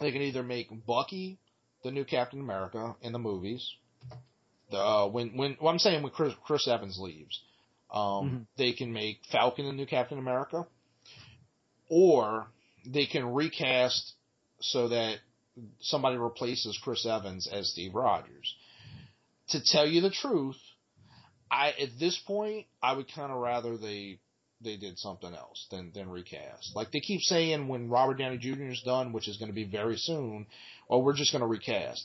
They can either make Bucky the new Captain America in the movies. The uh, when when well, I'm saying when Chris, Chris Evans leaves, um, Mhm. they can make Falcon the new Captain America, or they can recast so that somebody replaces Chris Evans as Steve Rogers. To tell you the truth, I at this point I would kind of rather they they did something else than than recast. Like they keep saying when Robert Downey Jr. is done, which is going to be very soon, or we're just going to recast.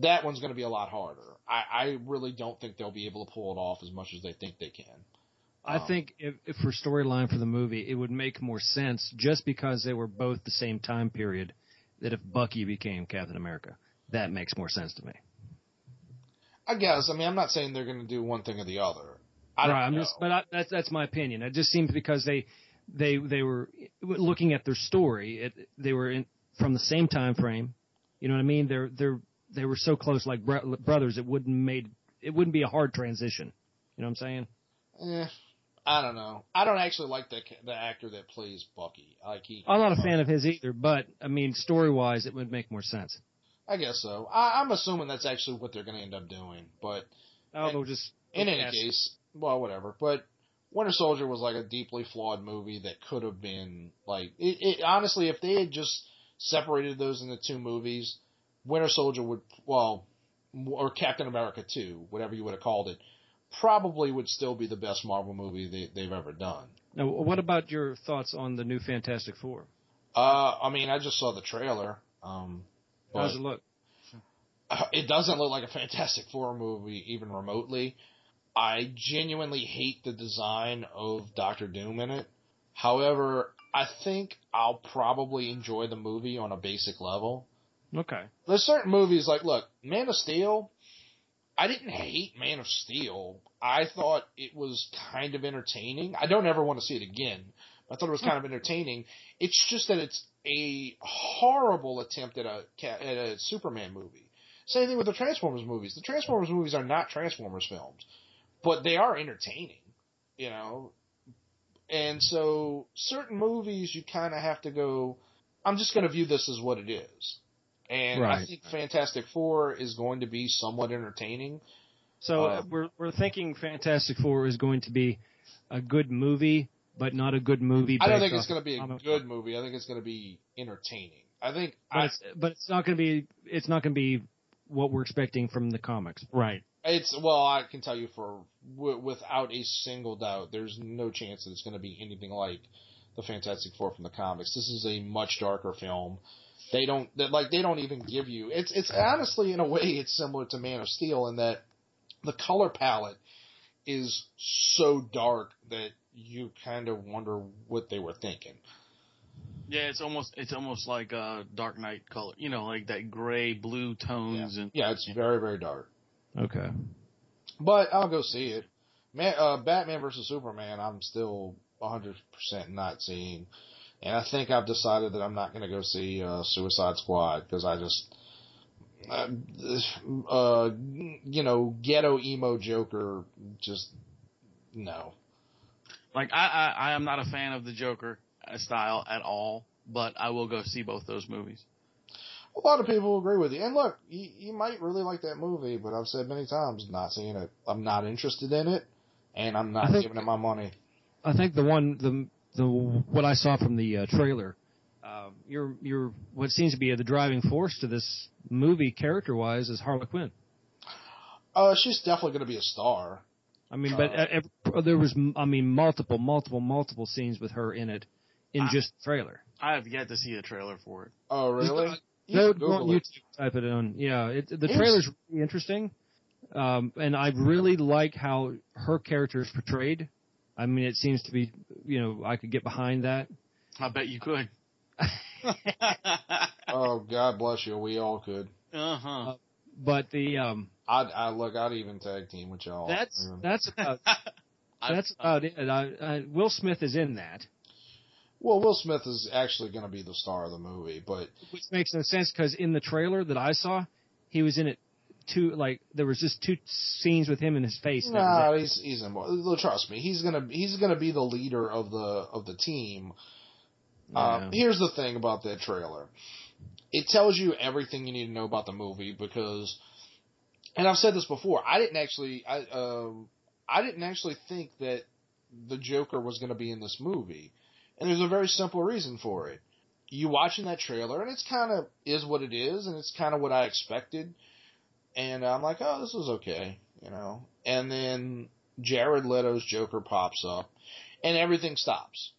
That one's going to be a lot harder. I, I really don't think they'll be able to pull it off as much as they think they can. I Um, think if, if for storyline for the movie, it would make more sense just because they were both the same time period. That if Bucky became Captain America, that makes more sense to me. I guess. I mean, I'm not saying they're going to do one thing or the other. I don't right, I'm know. just, but I, that's that's my opinion. It just seems because they they they were looking at their story. It, they were in from the same time frame. You know what I mean? They're they're they were so close, like bro- brothers. It wouldn't made it wouldn't be a hard transition. You know what I'm saying? Eh, I don't know. I don't actually like the the actor that plays Bucky. I like he. I'm not a fan of his either, but I mean, story wise, it would make more sense. I guess so. I, I'm assuming that's actually what they're going to end up doing. But Oh, they'll just in any case, well, whatever. But Winter Soldier was like a deeply flawed movie that could have been like it, it. Honestly, if they had just separated those into two movies, Winter Soldier would well, or Captain America two, whatever you would have called it, probably would still be the best Marvel movie they, they've ever done. Now, what about your thoughts on the new Fantastic Four? Uh, I mean, I just saw the trailer. Um, but does it look? Uh, it doesn't look like a Fantastic Four movie even remotely. I genuinely hate the design of Doctor Doom in it. However, I think I'll probably enjoy the movie on a basic level. Okay. There's certain movies like, look, Man of Steel. I didn't hate Man of Steel. I thought it was kind of entertaining. I don't ever want to see it again. I thought it was kind of entertaining. It's just that it's a horrible attempt at a at a Superman movie. Same thing with the Transformers movies. The Transformers movies are not Transformers films, but they are entertaining, you know. And so certain movies you kind of have to go. I'm just going to view this as what it is. And I think Fantastic Four is going to be somewhat entertaining. So uh, we're we're thinking Fantastic Four is going to be a good movie, but not a good movie. I don't think it's going to be a good book. movie. I think it's going to be entertaining. I think But I, it's but it's not going to be it's not going to be what we're expecting from the comics. Right. it's well, I can tell you for w- without a single doubt, there's no chance that it's going to be anything like the Fantastic Four from the comics. This is a much darker film. They don't that like they don't even give you. It's it's honestly in a way it's similar to Man of Steel in that the color palette is so dark that you kind of wonder what they were thinking. Yeah, it's almost it's almost like a Dark Knight color. You know, like that gray blue tones and Yeah, it's very very dark. Okay. But I'll go see it. Man, uh, Batman versus Superman, I'm still 100% not seeing. And I think I've decided that I'm not going to go see uh, Suicide Squad because I just, uh, uh, you know, ghetto emo Joker, just no. Like I, I I am not a fan of the Joker uh, style at all, but I will go see both those movies. A lot of people agree with you. And look, you, you might really like that movie, but I've said many times, not seeing it. I'm not interested in it, and I'm not think- giving it my money. I think the one the the what I saw from the uh, trailer, uh, you're you're what seems to be the driving force to this movie character wise is Harley Quinn. Uh, she's definitely going to be a star. I mean, but Uh, uh, ev- there was I mean multiple multiple multiple scenes with her in it in I- just the trailer. I have yet to see a trailer for it. Oh, really? You Go, can go on Google it. YouTube, type it on. Yeah, it, the Here's- trailer's really interesting, um, and I really like how her character is portrayed. I mean, it seems to be, you know, I could get behind that. I bet you could. Oh, God bless you. We all could. uh huh. But the um, I'd, I look. I'd even tag team with y'all. that's Even- that's about that's about it. I, I, Will Smith is in that, well, Will Smith is actually going to be the star of the movie, but which makes no sense because in the trailer that I saw, he was in it two like there was just two scenes with him in his face. and that was nah, it. he's he's in. more- Trust me, he's gonna he's gonna be the leader of the of the team. Uh, Yeah. here's the thing about that trailer. It tells you everything you need to know about the movie because, and I've said this before. I didn't actually, I, um, I didn't actually think that the Joker was going to be in this movie, and there's a very simple reason for it. You watching that trailer, and it's kind of is what it is, and it's kind of what I expected, and I'm like, oh, this is okay, you know. And then Jared Leto's Joker pops up, and everything stops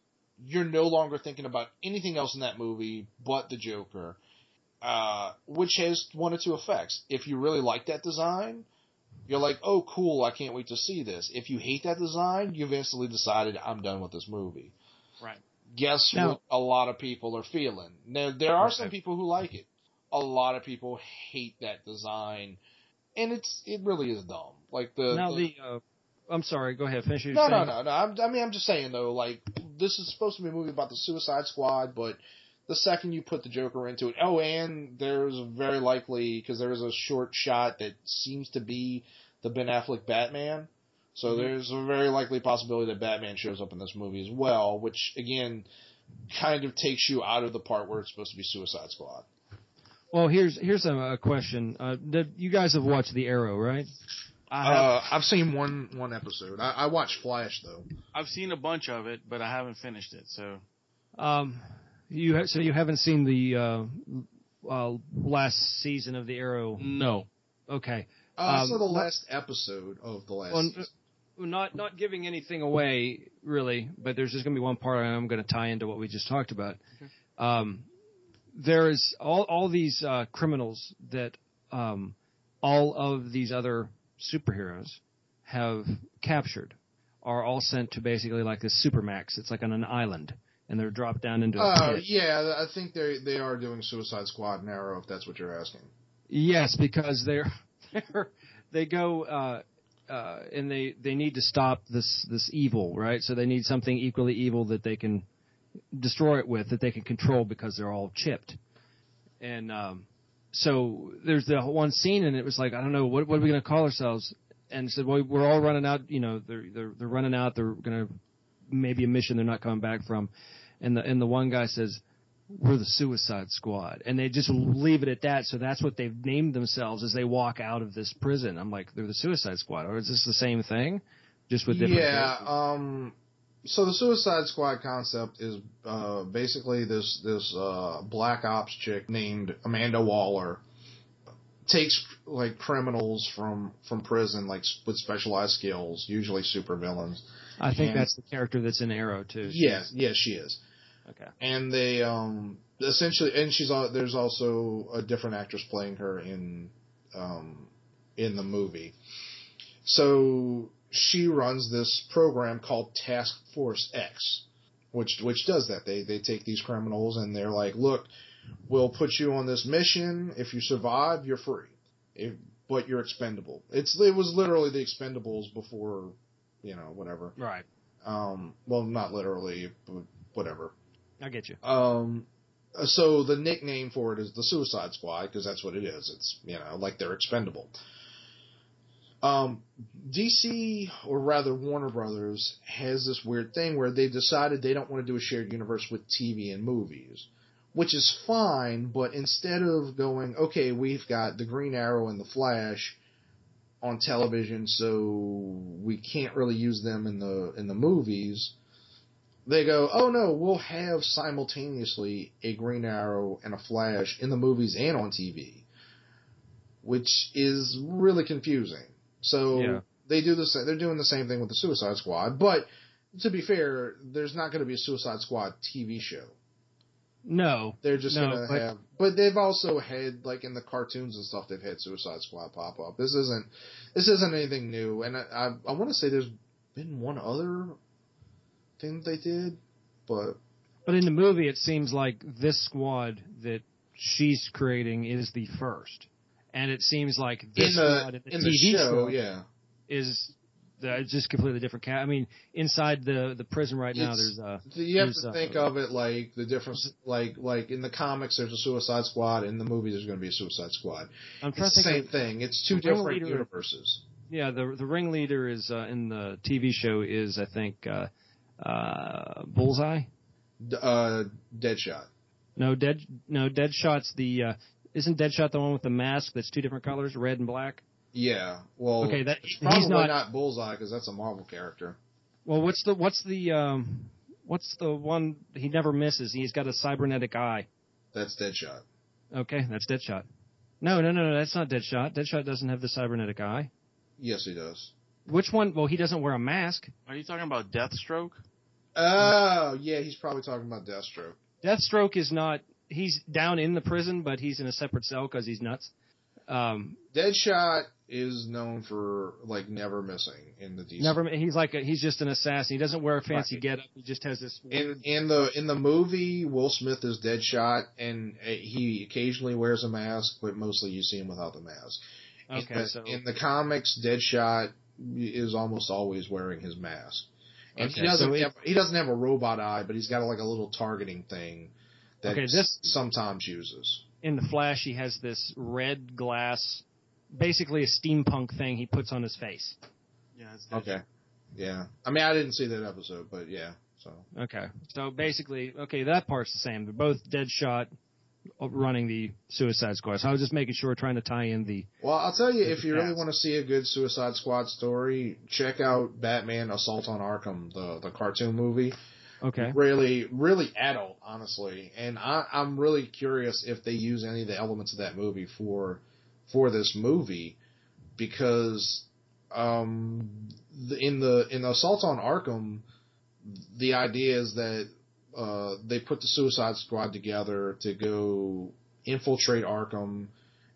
you're no longer thinking about anything else in that movie but the Joker, uh, which has one or two effects. If you really like that design, you're like, oh, cool, I can't wait to see this. If you hate that design, you've instantly decided, I'm done with this movie. Right. Guess Now- what a lot of people are feeling? Now, there are some people who like it. A lot of people hate that design. And it's it really is dumb. Like the now the, the uh, I'm sorry. Go ahead. Finish your no, no, saying. no, no. I'm, I mean, I'm just saying though. Like, this is supposed to be a movie about the Suicide Squad, but the second you put the Joker into it, oh, and there's very likely because there is a short shot that seems to be the Ben Affleck Batman. So Mhm. there's a very likely possibility that Batman shows up in this movie as well, which again kind of takes you out of the part where it's supposed to be Suicide Squad. Well, here's here's a, a question. Uh, did, you guys have watched The Arrow, right? I have Uh, I've seen one one episode. I, I watched Flash though. I've seen a bunch of it, but I haven't finished it. So Um, you ha- so you haven't seen the uh, uh, last season of The Arrow? no. Okay. Uh, I Um, saw the what- last episode of the last. Well, season. Not not giving anything away really, but there's just going to be one part I'm going to tie into what we just talked about. Um, there is all all these uh, criminals that um, all of these other superheroes have captured are all sent to basically like this supermax. It's like on an island, and they're dropped down into a Uh, pit. yeah, I think they they are doing Suicide Squad and Arrow, if that's what you're asking. Yes, because they're, they're they go uh, uh, and they they need to stop this this evil, right? So they need something equally evil that they can destroy it with, that they can control because they're all chipped. And um, so there's the one scene, and it was like I don't know what what are we going to call ourselves? And said, well, we're all running out. You know, they're they're they're running out. They're going to maybe a mission they're not coming back from. And the and the one guy says, we're the Suicide Squad, and they just leave it at that. So that's what they've named themselves as they walk out of this prison. I'm like, they're the Suicide Squad, or is this the same thing, just with different? Yeah, characters? um, so the Suicide Squad concept is uh, basically this this uh, black ops chick named Amanda Waller takes like criminals from from prison like with specialized skills, usually super supervillains. I think And- that's the character that's in Arrow too. Yes, yes, she is. Okay. And they um essentially and she's al- there's also a different actress playing her in um in the movie. So she runs this program called Task Force X, which which does that. They they take these criminals and they're like, look, we'll put you on this mission. If you survive, you're free. If, but you're expendable. It's it was literally the Expendables before, you know, whatever. Right. Um, well, not literally, but whatever. I get you. Um, so the nickname for it is the Suicide Squad because that's what it is. It's you know like they're expendable. Um, DC or rather Warner Brothers has this weird thing where they've decided they don't want to do a shared universe with TV and movies, which is fine. But instead of going, okay, we've got the Green Arrow and the Flash on television, so we can't really use them in the in the movies they go, oh no, we'll have simultaneously a Green Arrow and a Flash in the movies and on TV, which is really confusing. So Yeah. they do the they're doing the same thing with the Suicide Squad, but to be fair, there's not going to be a Suicide Squad TV show. No. They're just No, gonna but- have, but they've also had like in the cartoons and stuff. They've had Suicide Squad pop up. This isn't, this isn't anything new. And I, I, I want to say there's been one other thing they did, but But in the movie, it seems like this squad that she's creating is the first, and it seems like this in the squad in the TV show, show yeah, is the, just completely different. Cat. I mean, inside the the prison right now, It's- there's uh you have to uh, think of it like the difference. Like like in the comics, there's a Suicide Squad. In the movie, there's going to be a Suicide Squad. I'm trying It's to the same Of, thing. It's two different universes. yeah, the the ringleader is uh, in the TV show is I think uh, uh, Bullseye. D- Uh, Deadshot. No, dead. No, Deadshot's the. Uh, isn't Deadshot the one with the mask that's two different colors, red and black? Yeah. Well, Okay, that it's he's probably not- not, Bullseye because that's a Marvel character. Well, what's the what's the um, what's the one he never misses? He's got a cybernetic eye. That's Deadshot. Okay, that's Deadshot. No, no, no, no, that's not Deadshot. Deadshot doesn't have the cybernetic eye. Yes, he does. Which one? Well, he doesn't wear a mask. Are you talking about Deathstroke? Oh, yeah, he's probably talking about Deathstroke. Deathstroke is not. He's down in the prison, but he's in a separate cell because he's nuts. Um, Deadshot is known for like never missing in the DC. never. He's like a, he's just an assassin. He doesn't wear a fancy Right. getup. He just has this. In in the in the movie, Will Smith is Deadshot, and uh, he occasionally wears a mask, but mostly you see him without the mask. in, okay, the, so in the comics, Deadshot is almost always wearing his mask, and he doesn't so it- have, he doesn't have a robot eye, but he's got like a little targeting thing that Okay, he this- sometimes uses. in the Flash, he has this red glass, basically a steampunk thing he puts on his face. Yeah, it's Okay, yeah. I mean, I didn't see that episode, but yeah. So Okay. So basically, okay, that part's the same. They're both Deadshot uh, running the Suicide Squad. So I was just making sure, trying to tie in the. Well, I'll tell you, if you really want to see a good Suicide Squad story, check out Batman: Assault on Arkham, the the cartoon movie. Okay. Really, really adult, honestly. And I, I'm really curious if they use any of the elements of that movie for for this movie, because um, in the in Assault on Arkham, the idea is that uh, they put the Suicide Squad together to go infiltrate Arkham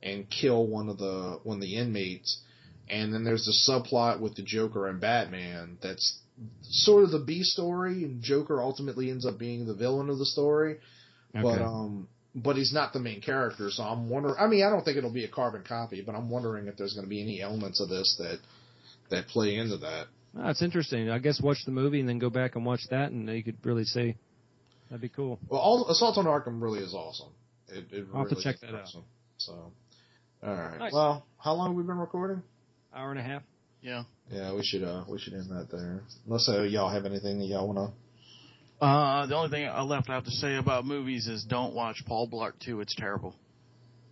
and kill one of the one of the inmates. And then there's the subplot with the Joker and Batman that's sort of the B story, and Joker ultimately ends up being the villain of the story. But um, but he's not the main character, so I'm wondering. I mean, I don't think it'll be a carbon copy, but I'm wondering if there's going to be any elements of this that that play into that. That's interesting. I guess watch the movie and then go back and watch that, and you could really see. That'd be cool. Well, all, Assault on Arkham really is awesome. It, it I'll have to really check is that out. awesome. So, all right. Nice. Well, how long have we been recording? Hour and a half. Yeah. Yeah, we should uh we should end that there. Unless uh, y'all have anything that y'all wanna. Uh, the only thing I left I have to say about movies is don't watch Paul Blart 2. It's terrible.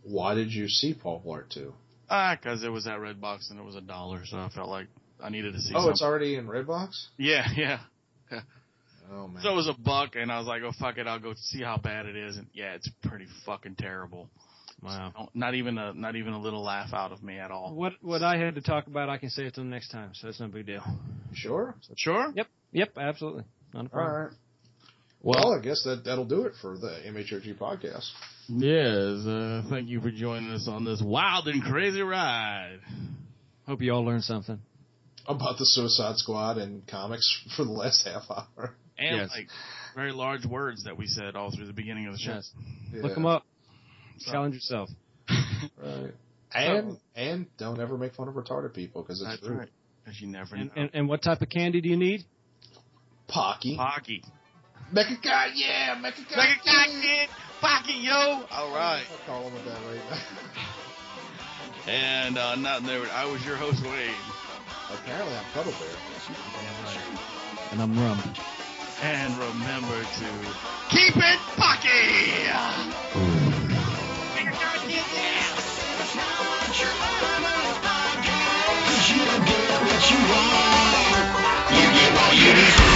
Why did you see Paul Blart two? Ah, because it was at Redbox and it was a dollar, so I felt like I needed to see Oh, something. it's already in Redbox. Yeah, yeah. Oh man. So it was a buck, and I was like, "Oh fuck it, I'll go see how bad it is." And yeah, it's pretty fucking terrible. Wow. No- Not even a not even a little laugh out of me at all. What what I had to talk about, I can say it to them next time, so that's no big deal. sure. Sure. Yep, Yep. absolutely, not a problem. right. Well, I guess that that'll do it for the MHOG podcast. Yes. Uh, thank you for joining us on this wild and crazy ride. Hope you all learned something. About the Suicide Squad and comics for the last half hour. And Yes. like very large words that we said all through the beginning of the show. Yes. Look them up. Challenge yourself. Right. And and don't ever make fun of retarded people because it's That's true. right. Because you never And, know. and and what type of candy do you need? Pocky. Pocky. Make a yeah, make a guy. Make kid. Pocket, yo. All right. I'll with that right now. and uh, not there. I was your host, Wayne. Apparently, I'm Cuddle Bear. Damn right. And I'm Rum. And remember to keep it pocky. You get what you want. You get what you deserve.